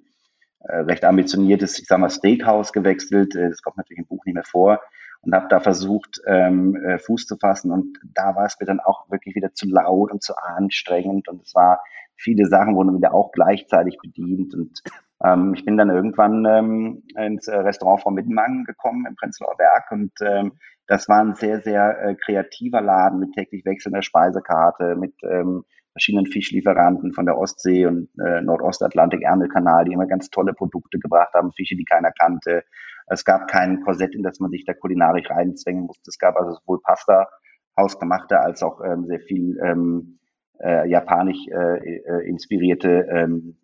S1: äh, recht ambitioniertes, ich sag mal, Steakhouse gewechselt. Äh, das kommt natürlich im Buch nicht mehr vor und habe da versucht, ähm, äh, Fuß zu fassen. Und da war es mir dann auch wirklich wieder zu laut und zu anstrengend. Und es war viele Sachen wurden wieder auch gleichzeitig bedient. Und ähm, ich bin dann irgendwann ähm, ins äh, Restaurant Frau Mittenmann gekommen im Prenzlauer Berg und ähm, das war ein sehr, sehr äh, kreativer Laden mit täglich wechselnder Speisekarte, mit ähm, verschiedenen Fischlieferanten von der Ostsee und äh, Nordostatlantik, Ärmelkanal, die immer ganz tolle Produkte gebracht haben, Fische, die keiner kannte. Es gab kein Korsett, in das man sich da kulinarisch reinzwängen musste. Es gab also sowohl Pasta, hausgemachte, als auch ähm, sehr viel ähm, äh, japanisch äh, äh, inspirierte ähm,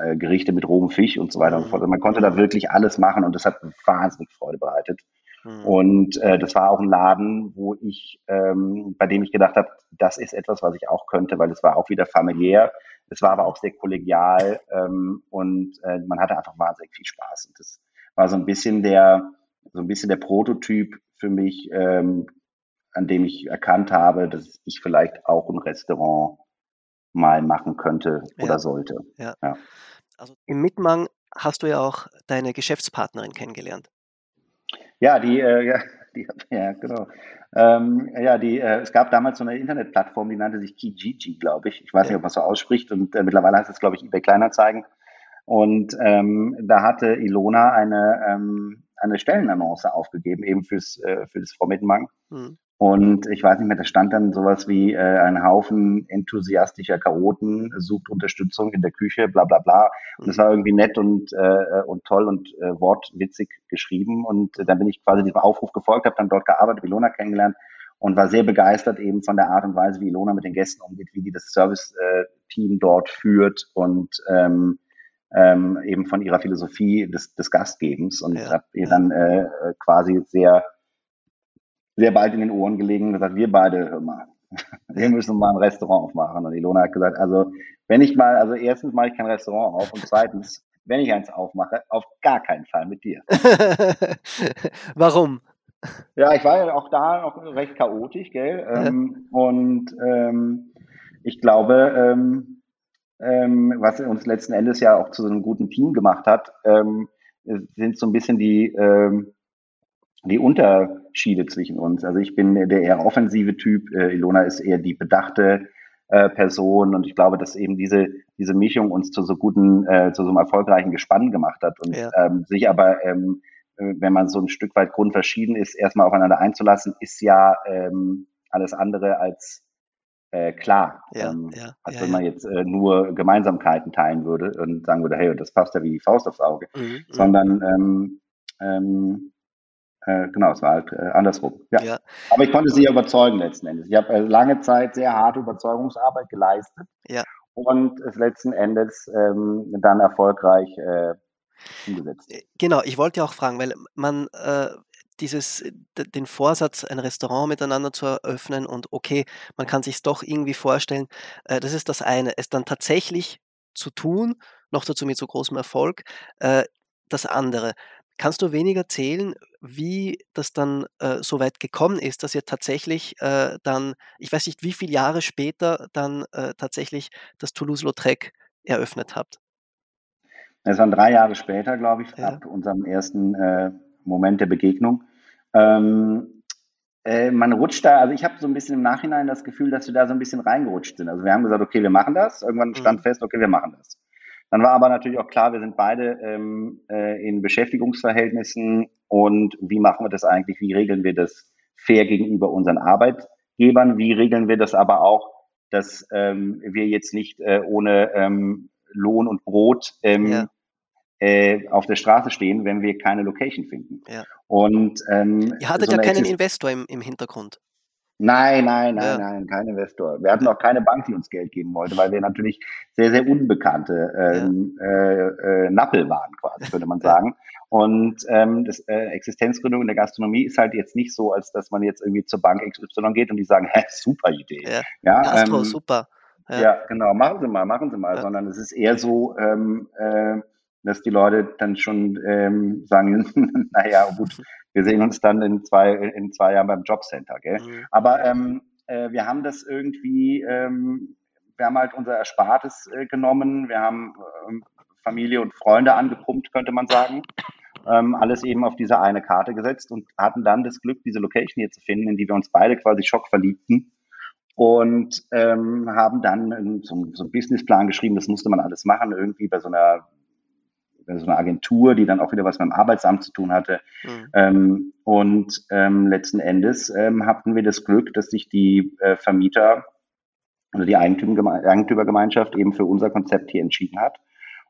S1: äh, Gerichte mit rohem Fisch und so weiter und so fort. Also man konnte da wirklich alles machen und das hat wahnsinnig Freude bereitet. Mhm. Und äh, das war auch ein Laden, wo ich, ähm, bei dem ich gedacht habe, das ist etwas, was ich auch könnte, weil es war auch wieder familiär. Es war aber auch sehr kollegial ähm, und äh, man hatte einfach wahnsinnig viel Spaß. Und das war so ein bisschen der, so ein bisschen der Prototyp für mich, ähm, an dem ich erkannt habe, dass ich vielleicht auch ein Restaurant mal machen könnte oder ja. sollte.
S3: Ja. ja. Also im Mitmang hast du ja auch deine Geschäftspartnerin kennengelernt.
S1: Ja, die, äh, Die, ja, genau. Ähm, ja, die, äh, es gab damals so eine Internetplattform, die nannte sich Kijiji, glaube ich. Ich weiß nicht, ob man so ausspricht. Und äh, mittlerweile heißt es, glaube ich, eBay Kleinanzeigen. Und ähm, da hatte Ilona eine, ähm, eine Stellenannonce aufgegeben, eben fürs, äh, für das Frau Mittenbank. Mhm. Und ich weiß nicht mehr, da stand dann sowas wie äh, ein Haufen enthusiastischer Chaoten sucht Unterstützung in der Küche, bla bla bla. Und es war irgendwie nett und, äh, und toll und äh, wortwitzig geschrieben. Und äh, dann bin ich quasi diesem Aufruf gefolgt, habe dann dort gearbeitet, Ilona kennengelernt und war sehr begeistert eben von der Art und Weise, wie Ilona mit den Gästen umgeht, wie die das Service-Team dort führt und ähm, ähm, eben von ihrer Philosophie des, des Gastgebens und ja, habe ihr dann äh, quasi sehr sehr bald in den Ohren gelegen und gesagt, wir beide, hör mal, wir müssen mal ein Restaurant aufmachen. Und Ilona hat gesagt, also wenn ich mal, also erstens mache ich kein Restaurant auf und zweitens, wenn ich eins aufmache, auf gar keinen Fall mit dir.
S3: Warum?
S1: Ja, ich war ja auch da noch recht chaotisch, gell? Ja. Ähm, und ähm, ich glaube, ähm, ähm, was uns letzten Endes ja auch zu so einem guten Team gemacht hat, ähm, sind so ein bisschen die, ähm, die Unterschiede zwischen uns. Also ich bin der eher offensive Typ, äh, Ilona ist eher die bedachte äh, Person und ich glaube, dass eben diese, diese Mischung uns zu so guten, äh, zu so einem erfolgreichen Gespann gemacht hat und ja. ähm, sich aber, ähm, äh, wenn man so ein Stück weit grundverschieden ist, erstmal aufeinander einzulassen, ist ja ähm, alles andere als äh, klar. Ja, ähm, ja, als ja, wenn man jetzt äh, nur Gemeinsamkeiten teilen würde und sagen würde, hey, das passt ja wie die Faust aufs Auge, mhm, mhm. sondern ähm, ähm, äh, genau, es war halt äh, andersrum. Ja. ja. Aber ich konnte sie überzeugen letzten Endes. Ich habe äh, lange Zeit sehr harte Überzeugungsarbeit geleistet
S3: ja.
S1: und es letzten Endes ähm, dann erfolgreich äh, umgesetzt.
S3: Genau, ich wollte ja auch fragen, weil man äh, dieses, den Vorsatz, ein Restaurant miteinander zu eröffnen und okay, man kann sich doch irgendwie vorstellen, äh, das ist das eine. Es dann tatsächlich zu tun, noch dazu mit so großem Erfolg, äh, das andere. Kannst du weniger erzählen, wie das dann äh, so weit gekommen ist, dass ihr tatsächlich äh, dann, ich weiß nicht, wie viele Jahre später dann äh, tatsächlich das Toulouse-Lautrec eröffnet habt?
S1: Es waren drei Jahre später, glaube ich, ja. ab unserem ersten äh, Moment der Begegnung. Ähm, äh, man rutscht da, also ich habe so ein bisschen im Nachhinein das Gefühl, dass wir da so ein bisschen reingerutscht sind. Also wir haben gesagt, okay, wir machen das. Irgendwann stand mhm. fest, okay, wir machen das. Dann war aber natürlich auch klar, wir sind beide ähm, äh, in Beschäftigungsverhältnissen und wie machen wir das eigentlich? Wie regeln wir das fair gegenüber unseren Arbeitgebern? Wie regeln wir das aber auch, dass ähm, wir jetzt nicht äh, ohne ähm, Lohn und Brot ähm, ja. Äh, auf der Straße stehen, wenn wir keine Location finden?
S3: Ja.
S1: Und ähm,
S3: ihr hattet so ja keinen Investor im, im Hintergrund.
S1: Nein, nein, nein, ja. nein, kein Investor. Wir hatten auch keine Bank, die uns Geld geben wollte, weil wir natürlich sehr, sehr unbekannte ähm, ja. äh, äh, Nappel waren, quasi, könnte man sagen. Und ähm, das äh, Existenzgründung in der Gastronomie ist halt jetzt nicht so, als dass man jetzt irgendwie zur Bank XY geht und die sagen, hä, super Idee.
S3: Ja, ja Gastro, ähm, super.
S1: Ja. ja. genau, machen Sie mal, machen Sie mal, sondern es ist eher so, ähm, äh, dass die Leute dann schon ähm, sagen, naja, gut, wir sehen uns dann in zwei, in zwei Jahren beim Jobcenter. Gell? Mhm. Aber ähm, äh, wir haben das irgendwie, ähm, wir haben halt unser Erspartes äh, genommen, wir haben ähm, Familie und Freunde angepumpt, könnte man sagen. Ähm, alles eben auf diese eine Karte gesetzt und hatten dann das Glück, diese Location hier zu finden, in die wir uns beide quasi schockverliebten und ähm, haben dann so, so einen Businessplan geschrieben, das musste man alles machen, irgendwie bei so einer so eine Agentur, die dann auch wieder was mit dem Arbeitsamt zu tun hatte. Mhm. Ähm, und ähm, letzten Endes ähm, hatten wir das Glück, dass sich die äh, Vermieter oder die Eigentümergemeinschaft eben für unser Konzept hier entschieden hat.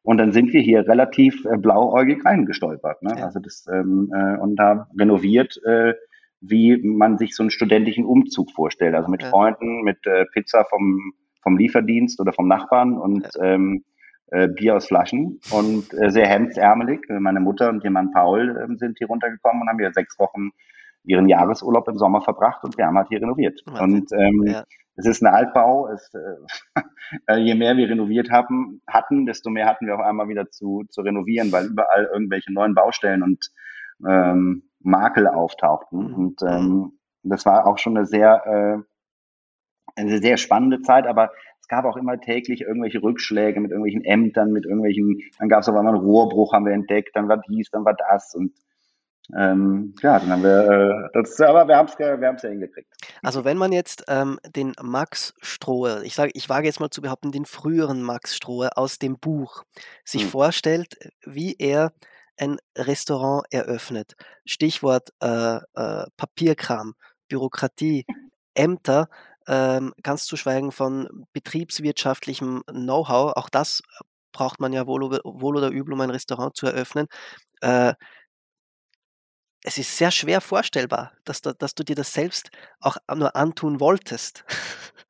S1: Und dann sind wir hier relativ äh, blauäugig reingestolpert. Ne? Ja. Also das ähm, äh, und da renoviert, äh, wie man sich so einen studentischen Umzug vorstellt. Also mit ja. Freunden, mit äh, Pizza vom, vom Lieferdienst oder vom Nachbarn und ja. ähm, äh, Bier aus Flaschen und äh, sehr hemdsärmelig. Meine Mutter und ihr Mann Paul äh, sind hier runtergekommen und haben hier sechs Wochen ihren Jahresurlaub im Sommer verbracht und wir haben halt hier renoviert. Und ähm, ja. es ist ein Altbau. Es, äh, äh, je mehr wir renoviert haben, hatten, desto mehr hatten wir auch einmal wieder zu, zu renovieren, weil überall irgendwelche neuen Baustellen und ähm, Makel auftauchten. Mhm. Und ähm, das war auch schon eine sehr, äh, eine sehr spannende Zeit, aber es gab auch immer täglich irgendwelche Rückschläge mit irgendwelchen Ämtern, mit irgendwelchen, dann gab es auf einmal einen Rohrbruch, haben wir entdeckt, dann war dies, dann war das und ähm, ja, dann haben wir, äh, das, aber wir haben es wir ja hingekriegt.
S3: Also wenn man jetzt ähm, den Max Strohe, ich sage, ich wage jetzt mal zu behaupten, den früheren Max Strohe aus dem Buch, sich hm. vorstellt, wie er ein Restaurant eröffnet. Stichwort äh, äh, Papierkram, Bürokratie, Ämter, ähm, ganz zu schweigen von betriebswirtschaftlichem Know-how. Auch das braucht man ja wohl, wohl, oder übel, um ein Restaurant zu eröffnen. Äh, es ist sehr schwer vorstellbar, dass du, dass du dir das selbst auch nur antun wolltest.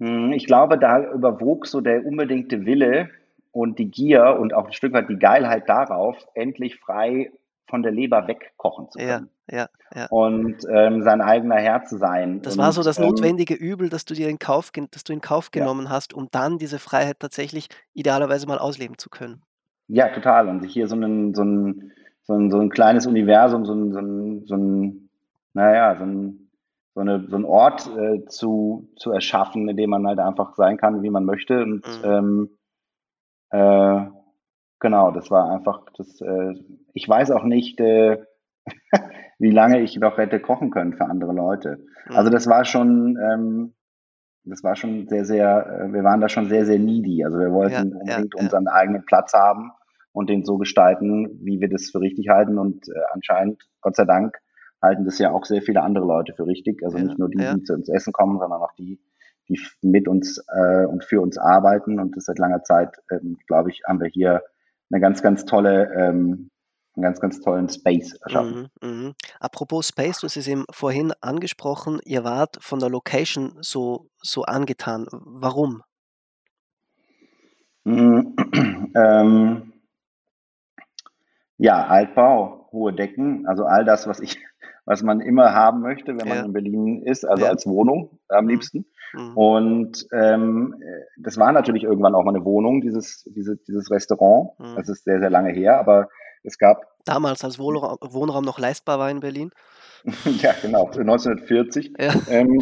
S1: Hm, ich glaube, da überwog so der unbedingte Wille und die Gier und auch ein Stück weit die Geilheit darauf, endlich frei von der Leber wegkochen zu können.
S3: Ja, ja, ja.
S1: Und ähm, sein eigener Herr zu sein.
S3: Das
S1: und,
S3: war so das ähm, notwendige Übel, das du dir in Kauf, dass du in Kauf genommen hast, um dann diese Freiheit tatsächlich idealerweise mal ausleben zu können.
S1: Ja, total. Und sich hier so einen, so einen so ein, so ein kleines Universum, so ein, so ein, so ein naja, so ein, so, eine, so ein Ort äh, zu, zu erschaffen, in dem man halt einfach sein kann, wie man möchte. Und mhm. ähm, äh, genau, das war einfach, das, äh, ich weiß auch nicht, äh, wie lange ich noch hätte kochen können für andere Leute. Mhm. Also das war schon, ähm, das war schon sehr, sehr, äh, wir waren da schon sehr, sehr needy. Also wir wollten ja, unbedingt ja, unseren ja. eigenen Platz haben und den so gestalten, wie wir das für richtig halten. Und äh, anscheinend, Gott sei Dank, halten das ja auch sehr viele andere Leute für richtig. Also nicht nur die, die zu uns essen kommen, sondern auch die, die mit uns äh, und für uns arbeiten. Und das seit langer Zeit, ähm, glaube ich, haben wir hier eine ganz, ganz tolle, ähm, einen ganz, ganz tollen Space erschaffen.
S3: Mhm, mh. Apropos Space, du hast es eben vorhin angesprochen, ihr wart von der Location so, so angetan. Warum?
S1: Mhm, ähm, ja, Altbau, hohe Decken, also all das, was ich, was man immer haben möchte, wenn man ja. in Berlin ist, also ja. als Wohnung am mhm. liebsten. Mhm. Und ähm, das war natürlich irgendwann auch mal eine Wohnung, dieses, diese, dieses Restaurant. Mhm. Das ist sehr, sehr lange her, aber es gab.
S3: Damals, als Wohnraum, Wohnraum noch leistbar war in Berlin.
S1: ja, genau, 1940. Ja. Ähm,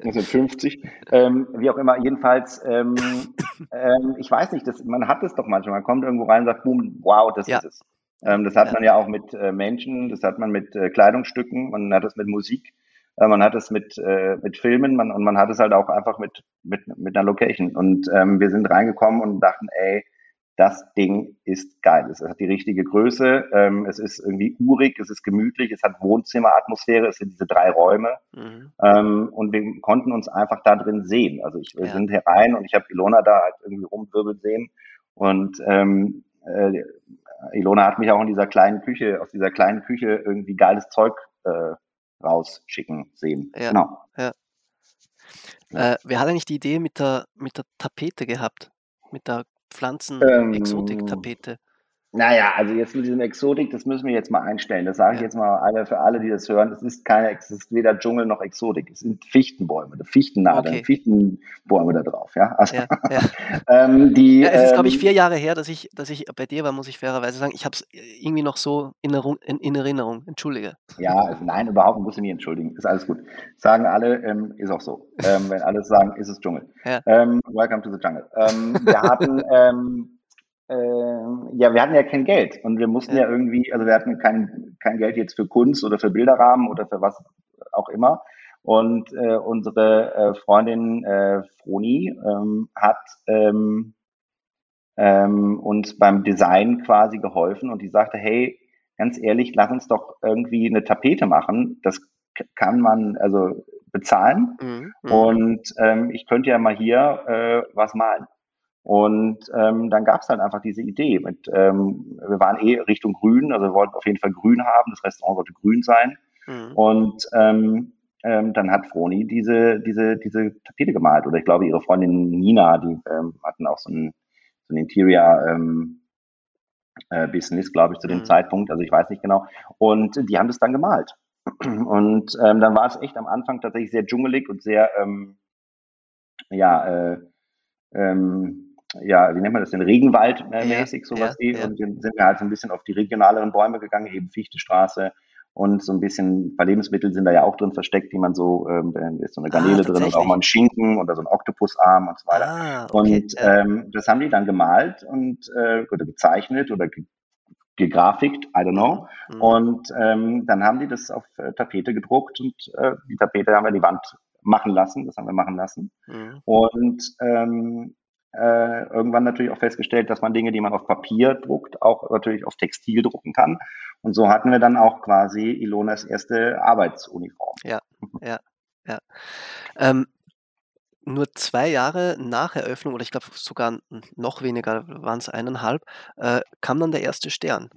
S1: 1950, ähm, wie auch immer, jedenfalls, ähm, ähm, ich weiß nicht, das, man hat es doch manchmal, man kommt irgendwo rein und sagt, boom, wow, das ja. ist es. Ähm, das hat ja. man ja auch mit äh, Menschen, das hat man mit äh, Kleidungsstücken, man hat es mit Musik, man hat es mit, äh, mit Filmen man, und man hat es halt auch einfach mit, mit, mit einer Location. Und ähm, wir sind reingekommen und dachten, ey, das Ding ist geil. Es hat die richtige Größe, ähm, es ist irgendwie urig, es ist gemütlich, es hat Wohnzimmeratmosphäre, es sind diese drei Räume mhm. ähm, und wir konnten uns einfach da drin sehen. Also ich, wir ja. sind herein und ich habe Ilona da halt irgendwie rumwirbeln sehen und ähm, äh, Ilona hat mich auch in dieser kleinen Küche, aus dieser kleinen Küche irgendwie geiles Zeug äh, rausschicken sehen.
S3: Ja. Genau. Ja. Äh, wer hat eigentlich die Idee mit der, mit der Tapete gehabt? Mit der Pflanzen-Exotik-Tapete?
S1: Ähm, naja, also jetzt mit diesem Exotik, das müssen wir jetzt mal einstellen. Das sage ich jetzt mal alle, für alle, die das hören. Es ist keine, es ist weder Dschungel noch Exotik. Es sind Fichtenbäume, Fichtennadeln, okay. Fichtenbäume da drauf. Ja,
S3: also, ja, ja. ähm, die, ja, es ist, ähm, glaube ich, vier Jahre her, dass ich, dass ich bei dir war, muss ich fairerweise sagen. Ich habe es irgendwie noch so in, in, in, Erinnerung. Entschuldige.
S1: Ja, also nein, überhaupt muss ich mich entschuldigen. Ist alles gut. Sagen alle, ähm, ist auch so. Ähm, wenn alle sagen, ist es Dschungel. Ähm, welcome to the jungle. Ähm, wir hatten äh, ja, wir hatten ja kein Geld und wir mussten ja. ja, irgendwie, also wir hatten kein, kein Geld jetzt für Kunst oder für Bilderrahmen oder für was auch immer. Und äh, unsere äh, Freundin äh, Froni ähm, hat ähm, ähm, uns beim Design quasi geholfen und die sagte, hey, ganz ehrlich, lass uns doch irgendwie eine Tapete machen. Das kann man also bezahlen. Mhm, mhm. und ähm, ich könnte ja mal hier äh, was malen. Und ähm, dann gab es halt einfach diese Idee. Mit, ähm, wir waren eh Richtung Grün, also wir wollten auf jeden Fall Grün haben. Das Restaurant sollte grün sein. Mhm. Und ähm, ähm, dann hat Froni diese, diese, diese Tapete gemalt. Oder ich glaube, ihre Freundin Nina, die ähm, hatten auch so ein, so ein Interior ähm, äh, Business, glaube ich, zu dem mhm. Zeitpunkt. Also ich weiß nicht genau. Und die haben das dann gemalt. Und ähm, dann war es echt am Anfang tatsächlich sehr dschungelig und sehr, ähm, ja, äh, ähm, ja, wie nennt man das denn, Regenwald-mäßig, sowas ja, ja. Und dann sind wir halt so ein bisschen auf die regionaleren Bäume gegangen, eben Fichtestraße und so ein bisschen, ein paar Lebensmittel sind da ja auch drin versteckt, die man so, ähm, da ist so eine Garnele ah, drin und auch mal ein Schinken oder so ein Oktopusarm und so weiter. Ah, okay, und ja. ähm, das haben die dann gemalt und äh, oder gezeichnet oder gegrafikt, I don't know. Mhm. Und ähm, dann haben die das auf äh, Tapete gedruckt und äh, die Tapete haben wir die Wand machen lassen, das haben wir machen lassen. Mhm. Und ähm, äh, irgendwann natürlich auch festgestellt, dass man Dinge, die man auf Papier druckt, auch natürlich auf Textil drucken kann. Und so hatten wir dann auch quasi Ilonas erste Arbeitsuniform.
S3: Ja, ja, ja. Ähm, nur zwei Jahre nach Eröffnung, oder ich glaube sogar noch weniger, waren es eineinhalb, äh, kam dann der erste Stern.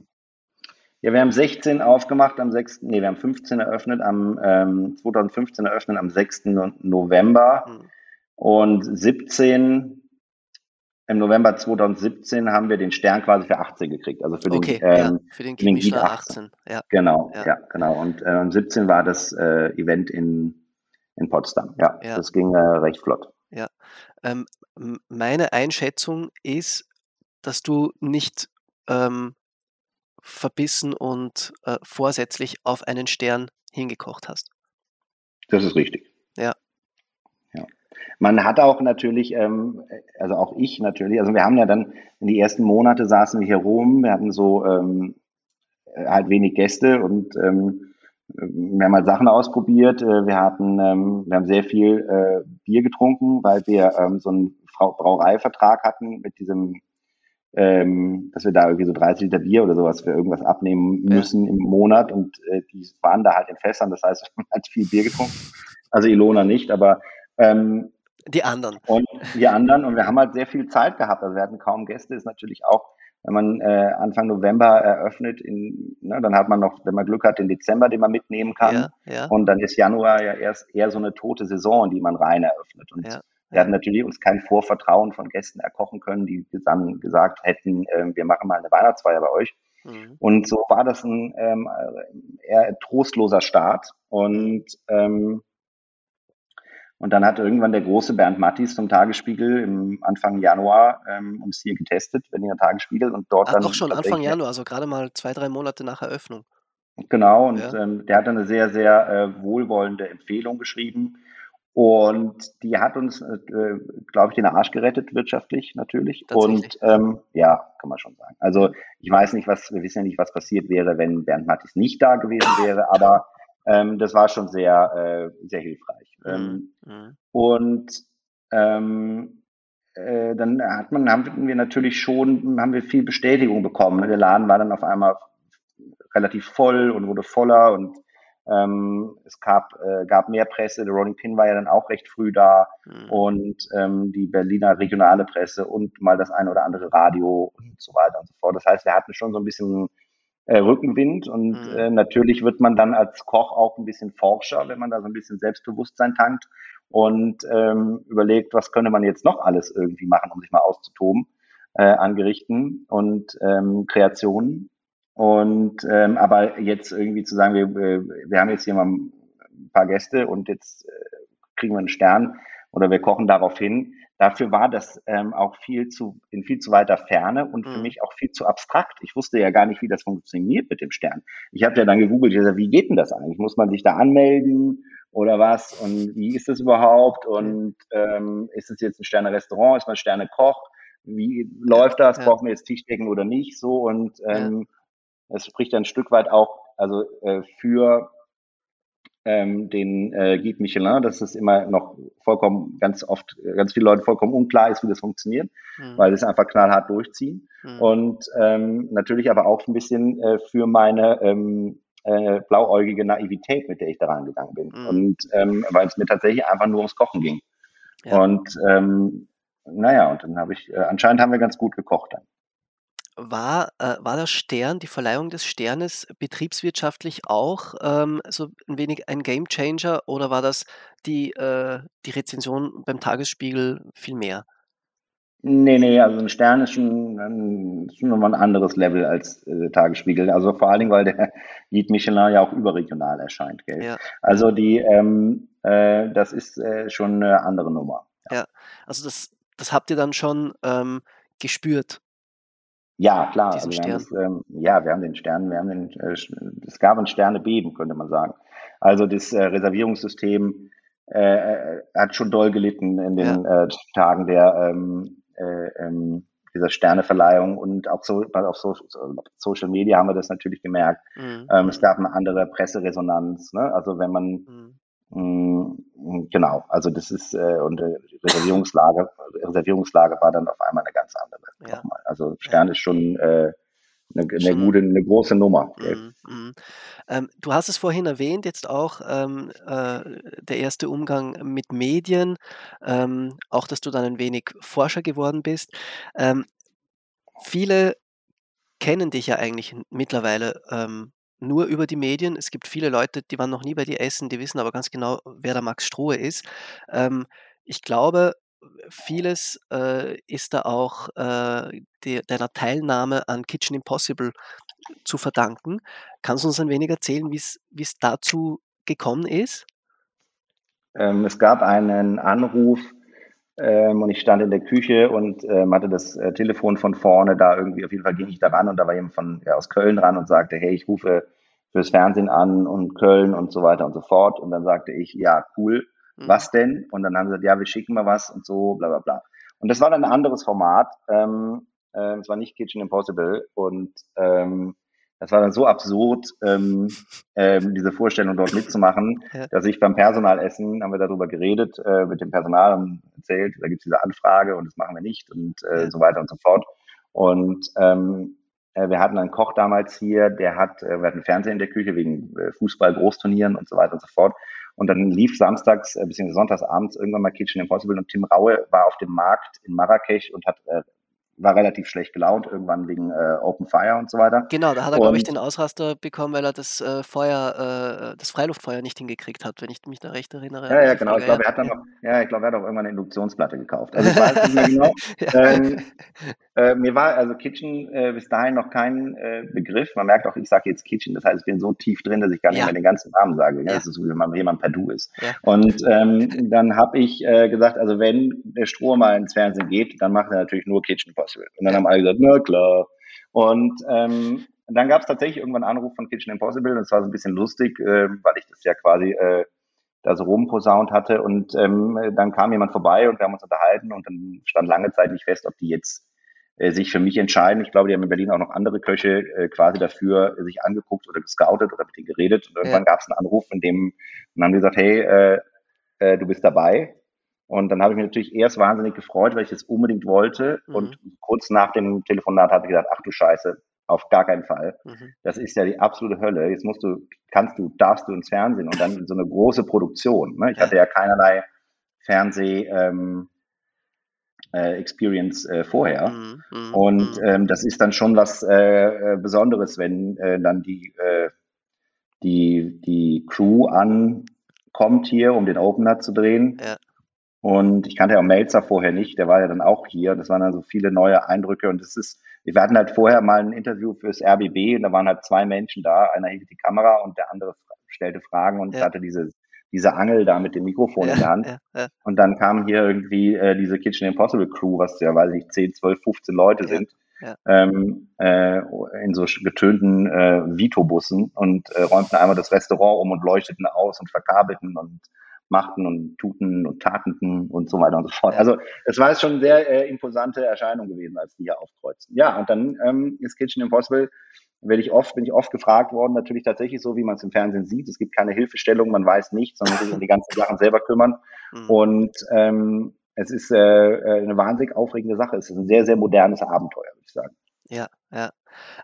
S1: Ja, wir haben 16 aufgemacht am 6., nee, wir haben 15 eröffnet am ähm, 2015 eröffnet am 6. November mhm. und 17 im November 2017 haben wir den Stern quasi für 18 gekriegt, also für
S3: okay,
S1: den, ähm,
S3: ja, für den, den Geek 18. 18.
S1: Ja. Genau, ja. ja genau. Und äh, 17 war das äh, Event in, in Potsdam. Ja, ja. das ging äh, recht flott.
S3: Ja, ähm, meine Einschätzung ist, dass du nicht ähm, verbissen und äh, vorsätzlich auf einen Stern hingekocht hast.
S1: Das ist richtig.
S3: Ja.
S1: Man hat auch natürlich, ähm, also auch ich natürlich, also wir haben ja dann in die ersten Monate saßen wir hier rum, wir hatten so ähm, halt wenig Gäste und ähm, wir haben halt Sachen ausprobiert. Äh, wir hatten, ähm, wir haben sehr viel äh, Bier getrunken, weil wir ähm, so einen Brauereivertrag hatten mit diesem ähm, dass wir da irgendwie so 30 Liter Bier oder sowas für irgendwas abnehmen müssen ja. im Monat und äh, die waren da halt in Fässern, das heißt, man hat viel Bier getrunken. Also Ilona nicht, aber ähm,
S3: die anderen.
S1: Und die anderen und wir haben halt sehr viel Zeit gehabt. Also wir hatten kaum Gäste, ist natürlich auch, wenn man äh, Anfang November eröffnet, in, ne, dann hat man noch, wenn man Glück hat, den Dezember, den man mitnehmen kann. Ja, ja. Und dann ist Januar ja erst eher so eine tote Saison, die man rein eröffnet. Und ja. Wir hatten natürlich uns kein Vorvertrauen von Gästen erkochen können, die dann gesagt hätten, äh, wir machen mal eine Weihnachtsfeier bei euch. Mhm. Und so war das ein ähm, eher trostloser Start. Und, ähm, und dann hat irgendwann der große Bernd Mattis zum Tagesspiegel im Anfang Januar ähm, uns hier getestet, Berliner Tagesspiegel. Und dort
S3: Ach,
S1: dann.
S3: Doch schon Anfang Januar, also gerade mal zwei, drei Monate nach Eröffnung.
S1: Genau, und ja. ähm, der hat dann eine sehr, sehr äh, wohlwollende Empfehlung geschrieben und die hat uns, äh, glaube ich, den Arsch gerettet, wirtschaftlich natürlich. Und ähm, ja, kann man schon sagen. Also ich weiß nicht, was, wir wissen ja nicht, was passiert wäre, wenn Bernd Mattis nicht da gewesen wäre, aber ähm, das war schon sehr, äh, sehr hilfreich. Mhm. Ähm, mhm. Und ähm, äh, dann hat man, haben wir natürlich schon, haben wir viel Bestätigung bekommen. Der Laden war dann auf einmal relativ voll und wurde voller und ähm, es gab, äh, gab mehr Presse, der Rolling Pin war ja dann auch recht früh da mhm. und ähm, die Berliner regionale Presse und mal das eine oder andere Radio und so weiter und so fort. Das heißt, wir hatten schon so ein bisschen äh, Rückenwind und mhm. äh, natürlich wird man dann als Koch auch ein bisschen Forscher, wenn man da so ein bisschen Selbstbewusstsein tankt und ähm, überlegt, was könnte man jetzt noch alles irgendwie machen, um sich mal auszutoben äh, an Gerichten und ähm, Kreationen. Und ähm, aber jetzt irgendwie zu sagen, wir, wir haben jetzt hier mal ein paar Gäste und jetzt äh, kriegen wir einen Stern oder wir kochen darauf hin. Dafür war das ähm, auch viel zu in viel zu weiter Ferne und für mhm. mich auch viel zu abstrakt. Ich wusste ja gar nicht, wie das funktioniert mit dem Stern. Ich habe ja dann gegoogelt, gesagt, wie geht denn das eigentlich? Muss man sich da anmelden oder was? Und wie ist das überhaupt? Und ähm, ist es jetzt ein Sterne-Restaurant? Ist man Sterne-Koch? Wie läuft das? Ja. Brauchen wir jetzt Tischdecken oder nicht? So und ähm, ja es spricht ein Stück weit auch also äh, für ähm, den äh, Guide Michelin, dass es immer noch vollkommen, ganz oft, ganz viele Leute vollkommen unklar ist, wie das funktioniert, mhm. weil es einfach knallhart durchziehen. Mhm. Und ähm, natürlich aber auch ein bisschen äh, für meine ähm, äh, blauäugige Naivität, mit der ich daran gegangen bin. Mhm. Und ähm, weil es mir tatsächlich einfach nur ums Kochen ging. Ja. Und ähm, naja, und dann habe ich, äh, anscheinend haben wir ganz gut gekocht dann.
S3: War, äh, war der Stern, die Verleihung des Sternes betriebswirtschaftlich auch ähm, so ein wenig ein Gamechanger oder war das die, äh, die Rezension beim Tagesspiegel viel mehr?
S1: Nee, nee, also ein Stern ist schon, ein, schon nochmal ein anderes Level als äh, Tagesspiegel. Also vor allen Dingen, weil der Guide Michelin ja auch überregional erscheint, gell? Ja. Also die, ähm, äh, das ist äh, schon eine andere Nummer.
S3: Ja, ja. also das, das habt ihr dann schon ähm, gespürt.
S1: Ja, klar. Also wir das, ähm, ja, wir haben den Stern, wir haben den, äh, es gab ein Sternebeben, könnte man sagen. Also das äh, Reservierungssystem äh, äh hat schon doll gelitten in den ja. äh, Tagen der ähm, äh, ähm, dieser Sterneverleihung und auch so auf so, Social Media haben wir das natürlich gemerkt. Mhm. Ähm, es gab eine andere Presseresonanz. Ne? Also wenn man mhm. Mh, genau, also das ist äh, und äh, Reservierungslage, Reservierungslage war dann auf einmal eine ganz andere. Ja. Also Stern ja. ist schon äh, eine, eine, gute, eine große Nummer.
S3: Mhm, mhm. Ähm, du hast es vorhin erwähnt, jetzt auch ähm, äh, der erste Umgang mit Medien, ähm, auch dass du dann ein wenig Forscher geworden bist. Ähm, viele kennen dich ja eigentlich mittlerweile ähm, nur über die Medien. Es gibt viele Leute, die waren noch nie bei dir essen, die wissen aber ganz genau, wer der Max Strohe ist. Ähm, ich glaube, vieles äh, ist da auch äh, de, deiner Teilnahme an Kitchen Impossible zu verdanken. Kannst du uns ein wenig erzählen, wie es dazu gekommen ist?
S1: Ähm, es gab einen Anruf ähm, und ich stand in der Küche und ähm, hatte das äh, Telefon von vorne da irgendwie. Auf jeden Fall ging ich da ran und da war jemand von, ja, aus Köln ran und sagte, hey, ich rufe fürs Fernsehen an und Köln und so weiter und so fort. Und dann sagte ich, ja, cool Mhm. Was denn? Und dann haben sie gesagt, ja, wir schicken mal was und so, bla bla bla. Und das war dann ein anderes Format. Ähm, äh, es war nicht Kitchen Impossible. Und ähm, das war dann so absurd, ähm, ähm, diese Vorstellung dort mitzumachen, ja. dass ich beim Personalessen, haben wir darüber geredet, äh, mit dem Personal und erzählt, da gibt es diese Anfrage und das machen wir nicht und äh, ja. so weiter und so fort. Und ähm, äh, wir hatten einen Koch damals hier, der hat, äh, wir hatten Fernsehen in der Küche wegen äh, Fußball, Großturnieren und so weiter und so fort. Und dann lief samstags äh, bzw. sonntags abends irgendwann mal Kitchen Impossible und Tim Raue war auf dem Markt in Marrakesch und hat äh, war relativ schlecht gelaunt, irgendwann wegen äh, Open Fire und so weiter.
S3: Genau, da hat er, glaube ich, den Ausraster bekommen, weil er das äh, Feuer, äh, das Freiluftfeuer nicht hingekriegt hat, wenn ich mich da recht erinnere.
S1: Ja, ja, genau. Ich glaube, er hat dann noch, ja, ich glaube, er hat auch irgendwann eine Induktionsplatte gekauft. Also ich weiß nicht mehr genau. ähm, äh, mir war also Kitchen äh, bis dahin noch kein äh, Begriff. Man merkt auch, ich sage jetzt Kitchen, das heißt, ich bin so tief drin, dass ich gar nicht ja. mehr den ganzen Namen sage. Ne? Ja. Das ist so, wie man jemand per Du ist. Ja. Und ähm, dann habe ich gesagt, also wenn der Stroh mal ins Fernsehen geht, dann macht er natürlich nur Kitchen Possible. Und dann haben alle gesagt, na klar. Und ähm, dann gab es tatsächlich irgendwann einen Anruf von Kitchen Impossible und es war so ein bisschen lustig, äh, weil ich das ja quasi äh, da so rumposaunt hatte. Und ähm, dann kam jemand vorbei und wir haben uns unterhalten und dann stand lange Zeit nicht fest, ob die jetzt äh, sich für mich entscheiden. Ich glaube, die haben in Berlin auch noch andere Köche äh, quasi dafür sich angeguckt oder gescoutet oder mit denen geredet. Und irgendwann ja. gab es einen Anruf, in dem und haben die gesagt, hey, äh, äh, du bist dabei. Und dann habe ich mich natürlich erst wahnsinnig gefreut, weil ich das unbedingt wollte. Mhm. Und kurz nach dem Telefonat habe ich gesagt, ach du Scheiße, auf gar keinen Fall. Mhm. Das ist ja die absolute Hölle. Jetzt musst du, kannst du, darfst du ins Fernsehen und dann so eine große Produktion. Ne? Ich hatte ja keinerlei Fernseh, ähm, äh, Experience äh, vorher. Mm, mm, und mhm. ähm, das ist dann schon was äh, äh, Besonderes, wenn äh, dann die, äh, die, die Crew ankommt hier, um den Opener zu drehen. Ja. Und ich kannte ja auch Melzer vorher nicht, der war ja dann auch hier. Das waren dann so viele neue Eindrücke. Und es ist, wir hatten halt vorher mal ein Interview fürs RBB und da waren halt zwei Menschen da. Einer hielt die Kamera und der andere stellte Fragen und ja. hatte diese diese Angel da mit dem Mikrofon ja, in der Hand. Ja, ja. Und dann kam hier irgendwie äh, diese Kitchen Impossible Crew, was ja, weiß ich, 10, 12, 15 Leute sind, ähm, äh, in so getönten äh, Vito-Bussen und äh, räumten einmal das Restaurant um und leuchteten aus und verkabelten und machten und tuten und tatenten und so weiter und so fort. Also es war jetzt schon eine sehr äh, imposante Erscheinung gewesen, als die hier aufkreuzen. Ja, und dann ähm, ist Kitchen Impossible werde ich oft, bin ich oft gefragt worden, natürlich tatsächlich so, wie man es im Fernsehen sieht. Es gibt keine Hilfestellung, man weiß nichts, sondern muss sich um die ganzen Sachen selber kümmern. Mhm. Und ähm, es ist äh, äh, eine wahnsinnig aufregende Sache. Es ist ein sehr, sehr modernes Abenteuer, würde ich sagen.
S3: Ja, ja.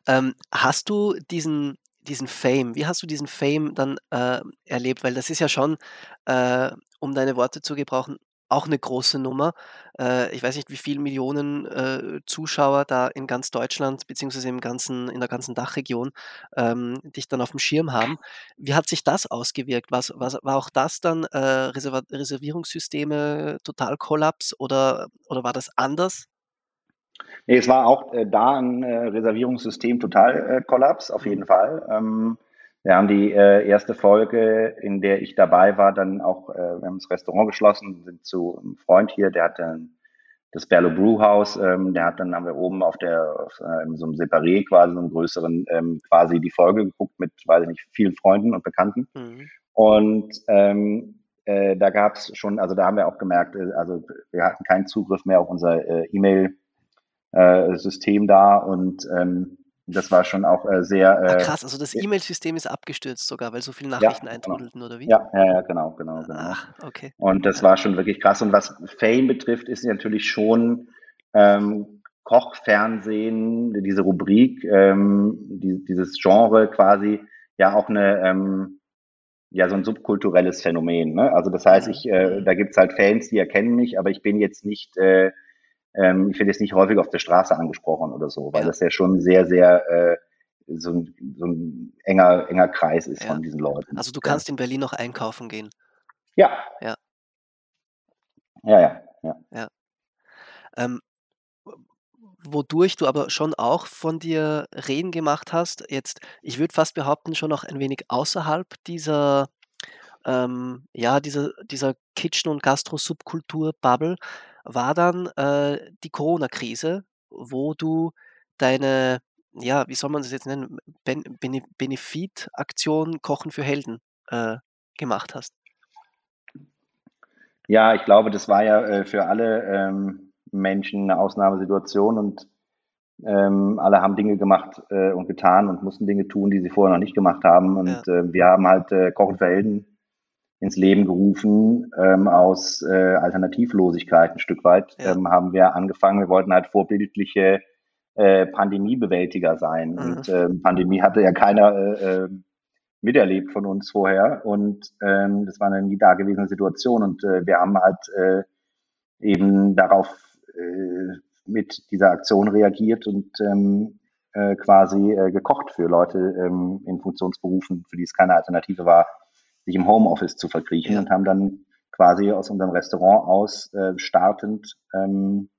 S3: Ähm, hast du diesen, diesen Fame, wie hast du diesen Fame dann äh, erlebt? Weil das ist ja schon, äh, um deine Worte zu gebrauchen, auch eine große Nummer. Äh, ich weiß nicht, wie viele Millionen äh, Zuschauer da in ganz Deutschland beziehungsweise im ganzen, in der ganzen Dachregion ähm, dich dann auf dem Schirm haben. Wie hat sich das ausgewirkt? Was, was, war auch das dann äh, Reserva Reservierungssysteme total Kollaps oder, oder war das anders?
S1: Nee, es war auch äh, da ein äh, Reservierungssystem total äh, Kollaps, auf jeden mhm. Fall. Ähm, wir haben die äh, erste Folge, in der ich dabei war, dann auch, äh, wir haben das Restaurant geschlossen, sind zu einem Freund hier, der hat dann das Berlo Brewhouse, ähm, der hat dann, haben wir oben auf der, auf, äh, so einem Separé quasi, so einem größeren, ähm, quasi die Folge geguckt mit, weiß ich nicht, vielen Freunden und Bekannten. Mhm. Und ähm, äh, da gab es schon, also da haben wir auch gemerkt, äh, also wir hatten keinen Zugriff mehr auf unser äh, E-Mail äh, da und ähm, das war schon auch äh, sehr.
S3: Ah,
S1: Äh,
S3: krass, also das E-Mail-System ist abgestürzt sogar, weil so viele Nachrichten
S1: ja, genau.
S3: eintrudelten, oder wie?
S1: Ja, ja, ja, genau, genau, genau.
S3: Ach, okay.
S1: Und das
S3: Ja.
S1: war schon wirklich krass. Und was Fame betrifft, ist natürlich schon ähm, Kochfernsehen, diese Rubrik, ähm, die, dieses Genre quasi ja auch eine ähm, ja so ein subkulturelles Phänomen. Ne? Also das heißt, ich äh, da gibt's halt Fans, die erkennen mich, aber ich bin jetzt nicht äh, ähm, ich werde jetzt nicht häufig auf der Straße angesprochen oder so, weil
S3: Ja.
S1: das ja schon sehr, sehr äh, so, ein, so ein enger, enger Kreis ist
S3: Ja.
S1: von diesen Leuten.
S3: Also du
S1: Ja.
S3: kannst in Berlin noch einkaufen gehen.
S1: Ja.
S3: Ja.
S1: Ja, ja, ja.
S3: Ja. Ähm, wodurch du aber schon auch von dir reden gemacht hast, jetzt, ich würde fast behaupten, schon noch ein wenig außerhalb dieser, ähm, ja, dieser, dieser Kitchen- und Gastro-Subkultur-Bubble, war dann äh, die Corona-Krise, wo du deine, ja, wie soll man das jetzt nennen, ben Bene Benefit-Aktion Kochen für Helden äh, gemacht hast.
S1: Ja, ich glaube, das war ja äh, für alle ähm, Menschen eine Ausnahmesituation und ähm, alle haben Dinge gemacht äh, und getan und mussten Dinge tun, die sie vorher noch nicht gemacht haben.
S3: Ja.
S1: Und äh, wir haben halt äh, Kochen für Helden ins Leben gerufen ähm, aus äh, Alternativlosigkeit ein Stück weit.
S3: Ja.
S1: Ähm, haben wir angefangen, wir wollten halt vorbildliche äh, Pandemiebewältiger sein.
S3: Mhm.
S1: Und ähm, Pandemie hatte ja keiner äh, äh, miterlebt von uns vorher. Und ähm, das war eine nie dagewesene Situation. Und äh, wir haben halt äh, eben darauf äh, mit dieser Aktion reagiert und ähm, äh, quasi äh, gekocht für Leute ähm, in Funktionsberufen, für die es keine Alternative war, sich im Homeoffice zu verkriechen
S3: Ja.
S1: und haben dann quasi aus unserem Restaurant aus äh, startend ähm,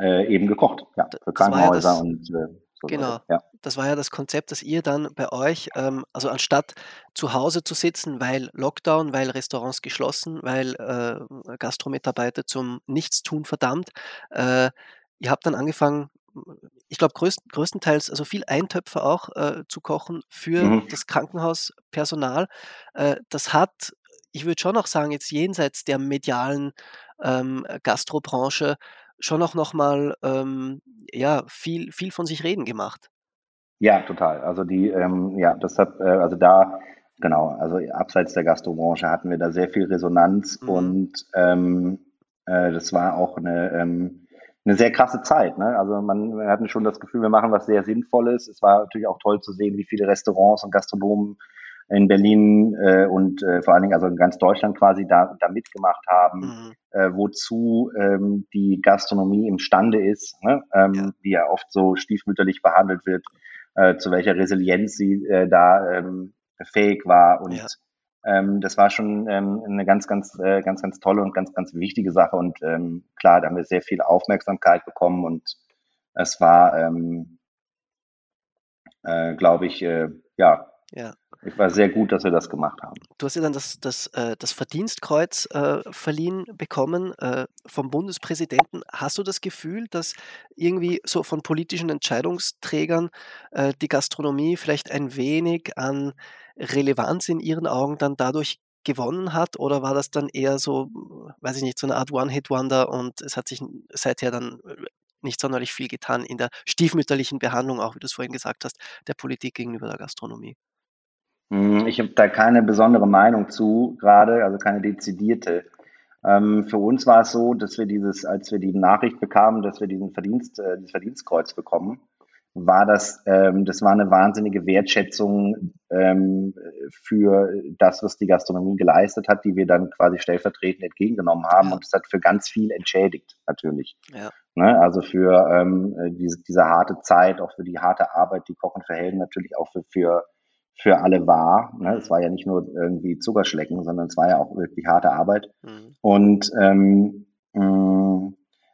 S1: äh, eben gekocht, ja, für
S3: das ja
S1: Krankenhäuser
S3: das
S1: und äh, so
S3: genau.
S1: Ja.
S3: das war ja das Konzept, dass ihr dann bei euch, ähm, also anstatt zu Hause zu sitzen, weil Lockdown, weil Restaurants geschlossen, weil äh, Gastromitarbeiter zum Nichtstun verdammt, äh, ihr habt dann angefangen, ich glaube größt, größtenteils, also viel Eintöpfe auch äh, zu kochen für
S1: Mhm.
S3: das Krankenhauspersonal. Äh, das hat, ich würde schon auch sagen, jetzt jenseits der medialen ähm, Gastrobranche schon auch nochmal ähm, ja, viel, viel von sich reden gemacht.
S1: Ja, total. Also die, ähm, ja, das hat, äh, also da, genau, also abseits der Gastrobranche hatten wir da sehr viel Resonanz
S3: Mhm.
S1: und ähm, äh, das war auch eine, ähm, eine sehr krasse Zeit. Ne? Also man, wir hatten schon das Gefühl, wir machen was sehr Sinnvolles. Es war natürlich auch toll zu sehen, wie viele Restaurants und Gastronomen in Berlin äh, und äh, vor allen Dingen also in ganz Deutschland quasi da, da mitgemacht haben,
S3: Mhm.
S1: äh, wozu ähm, die Gastronomie imstande ist, ne? ähm,
S3: Ja.
S1: die ja oft so stiefmütterlich behandelt wird, äh, zu welcher Resilienz sie äh, da ähm, fähig war. Und
S3: Ja.
S1: Ähm, das war schon ähm, eine ganz, ganz, äh, ganz, ganz tolle und ganz, ganz wichtige Sache. Und ähm, klar, da haben wir sehr viel Aufmerksamkeit bekommen und es war, ähm, äh, glaube ich, äh, ja,
S3: Ja.
S1: Es war sehr gut, dass wir das gemacht haben.
S3: Du hast ja dann das, das, äh, das Verdienstkreuz äh, verliehen bekommen äh, vom Bundespräsidenten. Hast du das Gefühl, dass irgendwie so von politischen Entscheidungsträgern die Gastronomie vielleicht ein wenig an Relevanz in ihren Augen dann dadurch gewonnen hat? Oder war das dann eher so, weiß ich nicht, so eine Art One-Hit-Wonder und es hat sich seither dann nicht sonderlich viel getan in der stiefmütterlichen Behandlung, auch wie du es vorhin gesagt hast, der Politik gegenüber der Gastronomie?
S1: Hm, Ich habe da keine besondere Meinung zu, gerade, also keine dezidierte. Ähm, für uns war es so, dass wir dieses, als wir die Nachricht bekamen, dass wir diesen Verdienst, äh, dieses Verdienstkreuz bekommen, war das, ähm, das war eine wahnsinnige Wertschätzung ähm, für das, was die Gastronomie geleistet hat, die wir dann quasi stellvertretend entgegengenommen haben.
S3: Ja.
S1: Und es hat für ganz viel entschädigt, natürlich.
S3: Ja.
S1: Ne? Also für ähm, äh, diese, diese harte Zeit, auch für die harte Arbeit, die Kochen für Helden natürlich auch für, für, für alle war. Ne? Es war ja nicht nur irgendwie Zuckerschlecken, sondern es war ja auch wirklich harte Arbeit.
S3: Mhm.
S1: Und ähm, mh,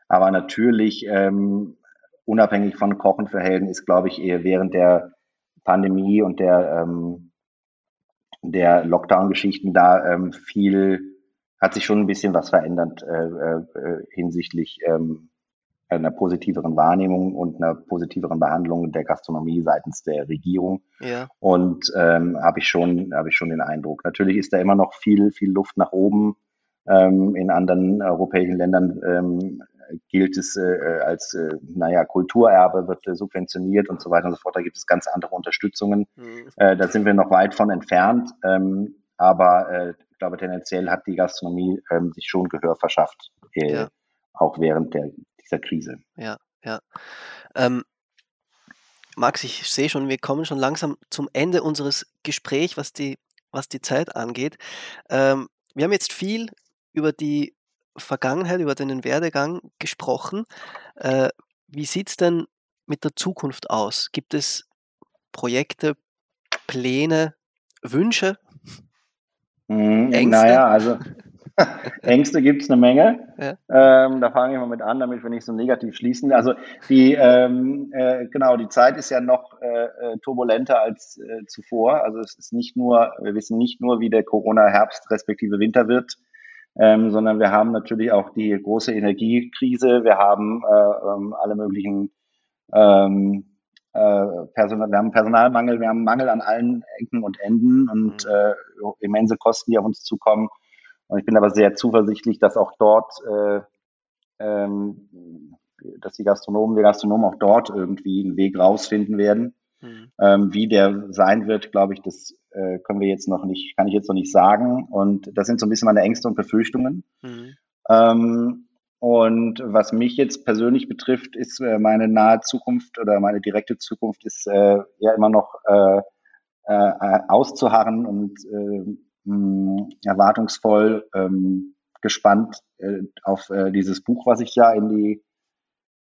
S1: aber natürlich, ähm, unabhängig von Kochen für Helden, ist, glaube ich, eher während der Pandemie und der, ähm, der Lockdown-Geschichten da ähm, viel, hat sich schon ein bisschen was verändert äh, äh, hinsichtlich ähm, einer positiveren Wahrnehmung und einer positiveren Behandlung der Gastronomie seitens der Regierung.
S3: Ja.
S1: Und ähm, habe ich schon, habe ich schon den Eindruck. Natürlich ist da immer noch viel, viel Luft nach oben. Ähm, in anderen europäischen Ländern ähm, gilt es äh, als, äh, naja, Kulturerbe, wird äh, subventioniert und so weiter und so fort. Da gibt es ganz andere Unterstützungen. Mhm. Äh, da sind wir noch weit von entfernt. Ähm, aber äh, ich glaube, tendenziell hat die Gastronomie ähm, sich schon Gehör verschafft, äh, ja. auch während der, dieser Krise.
S3: Ja, ja. Ähm, Max, ich sehe schon, wir kommen schon langsam zum Ende unseres Gesprächs, was die, was die Zeit angeht. Ähm, wir haben jetzt viel über die Vergangenheit, über deinen Werdegang gesprochen. Äh, wie sieht es denn mit der Zukunft aus? Gibt es Projekte, Pläne, Wünsche?
S1: Ängste? Naja, also Ängste gibt es eine Menge. Ja. Ähm, da fange ich mal mit an, damit wir nicht so negativ schließen. Also die ähm, äh, genau, die Zeit ist ja noch äh, äh, turbulenter als äh, zuvor. Also es ist nicht nur, wir wissen nicht nur, wie der Corona-Herbst respektive Winter wird, ähm, sondern wir haben natürlich auch die große Energiekrise. Wir haben äh, ähm, alle möglichen ähm, äh, Personal, wir haben Personalmangel, wir haben Mangel an allen Ecken und Enden und mhm. immense Kosten, die auf uns zukommen. Und ich bin aber sehr zuversichtlich, dass auch dort, äh, ähm, dass die Gastronomen, wir Gastronomen auch dort irgendwie einen Weg rausfinden werden. Mhm. Ähm, wie der sein wird, glaube ich, das äh, können wir jetzt noch nicht, kann ich jetzt noch nicht sagen. Und das sind so ein bisschen meine Ängste und Befürchtungen. Mhm. Ähm, und was mich jetzt persönlich betrifft, ist äh, meine nahe Zukunft oder meine direkte Zukunft ist äh, ja immer noch äh, äh, auszuharren und äh, mh, erwartungsvoll ähm, gespannt äh, auf äh, dieses Buch, was ich ja in die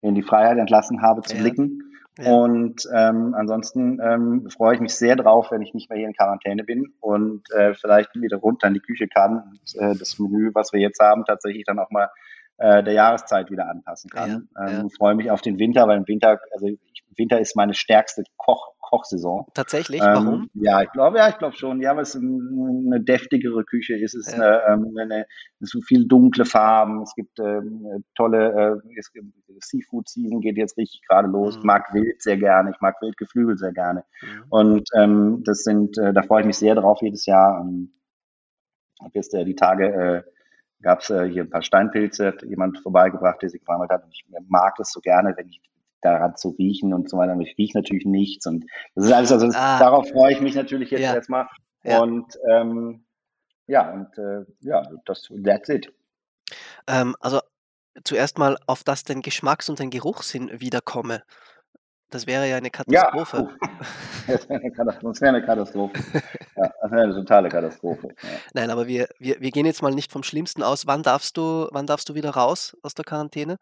S1: in die Freiheit entlassen habe, zu ja. blicken. Ja. Und ähm, ansonsten ähm, freue ich mich sehr drauf, wenn ich nicht mehr hier in Quarantäne bin und äh, vielleicht wieder runter in die Küche kann und äh, das Menü, was wir jetzt haben, tatsächlich dann auch mal äh, der Jahreszeit wieder anpassen kann. Ja, ähm, ja. Freue mich auf den Winter, weil im Winter, also Winter ist meine stärkste Koch, Kochsaison.
S3: Tatsächlich? Ähm, Warum?
S1: Ja, ich glaube, ja, ich glaube schon. Ja, weil es eine deftigere Küche ist. Es ist ja. eine, ähm, eine, es sind viel dunkle Farben. Es gibt ähm, tolle äh, es gibt, Seafood Season geht jetzt richtig gerade los. Mhm. Ich mag Wild sehr gerne. Ich mag Wildgeflügel sehr gerne. Mhm. Und ähm, das sind, äh, da freue ich mich sehr drauf jedes Jahr. Ähm, habe jetzt äh, die Tage äh, gab es äh, hier ein paar Steinpilze, hat jemand vorbeigebracht, der sie gesammelt hat. Und ich mag das so gerne, wenn ich daran zu riechen und so weiter. Und ich rieche natürlich nichts. Und das ist alles, also das, ah. darauf freue ich mich natürlich jetzt ja. erstmal. Ja. Und ähm, ja, und äh, ja, das that's it.
S3: Ähm, also zuerst mal, auf das den Geschmacks- und den Geruchssinn wiederkomme. Das wäre ja eine Katastrophe.
S1: Ja, das wäre eine Katastrophe. Das wäre eine Katastrophe. Ja, das wäre eine totale Katastrophe. Ja.
S3: Nein, aber wir, wir, wir gehen jetzt mal nicht vom Schlimmsten aus. Wann darfst du, wann darfst du wieder raus aus der Quarantäne?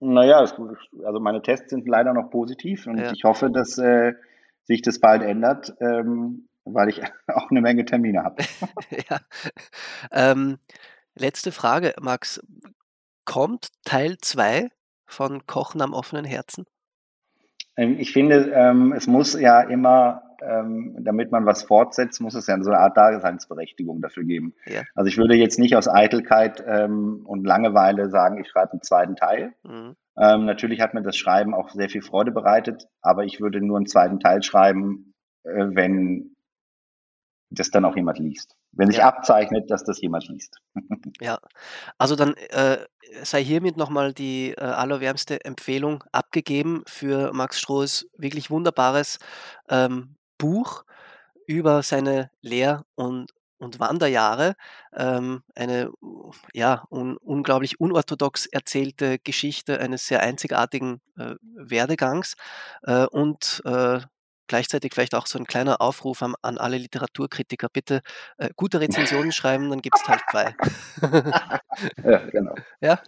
S1: Naja, also meine Tests sind leider noch positiv und ja. ich hoffe, dass äh, sich das bald ändert, ähm, weil ich auch eine Menge Termine habe.
S3: ja. Ähm, letzte Frage, Max. Kommt Teil 2 von Kochen am offenen Herzen?
S1: Ähm, ich finde, ähm, es muss ja immer, ähm, damit man was fortsetzt, muss es ja so eine Art Daseinsberechtigung dafür geben. Ja. Also ich würde jetzt nicht aus Eitelkeit und Langeweile sagen, ich schreibe einen zweiten Teil. Mhm. Natürlich hat mir das Schreiben auch sehr viel Freude bereitet, aber ich würde nur einen zweiten Teil schreiben, äh, wenn das dann auch jemand liest. Wenn sich ja. abzeichnet, dass das jemand liest.
S3: ja, also dann äh, sei hiermit nochmal die äh, allerwärmste Empfehlung abgegeben für Max Strohs wirklich wunderbares ähm, Buch über seine Lehr- und, und Wanderjahre. Ähm, eine ja, un, unglaublich unorthodox erzählte Geschichte eines sehr einzigartigen äh, Werdegangs äh, und äh, gleichzeitig vielleicht auch so ein kleiner Aufruf an, an alle Literaturkritiker, bitte äh, gute Rezensionen schreiben, dann gibt es Teil 2.
S1: ja, genau.
S3: Ja,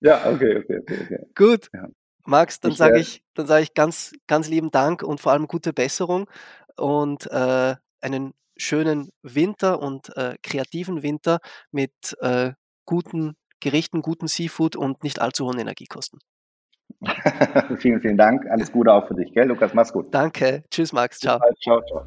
S1: ja okay, okay, okay. okay.
S3: Gut. Ja. Max, dann sage ich, dann sage ich ganz, ganz lieben Dank und vor allem gute Besserung und äh, einen schönen Winter und äh, kreativen Winter mit äh, guten Gerichten, guten Seafood und nicht allzu hohen Energiekosten.
S1: vielen, vielen Dank. Alles Gute auch für dich, gell? Lukas, mach's gut.
S3: Danke. Tschüss, Max. Ciao.
S1: Ciao, ciao.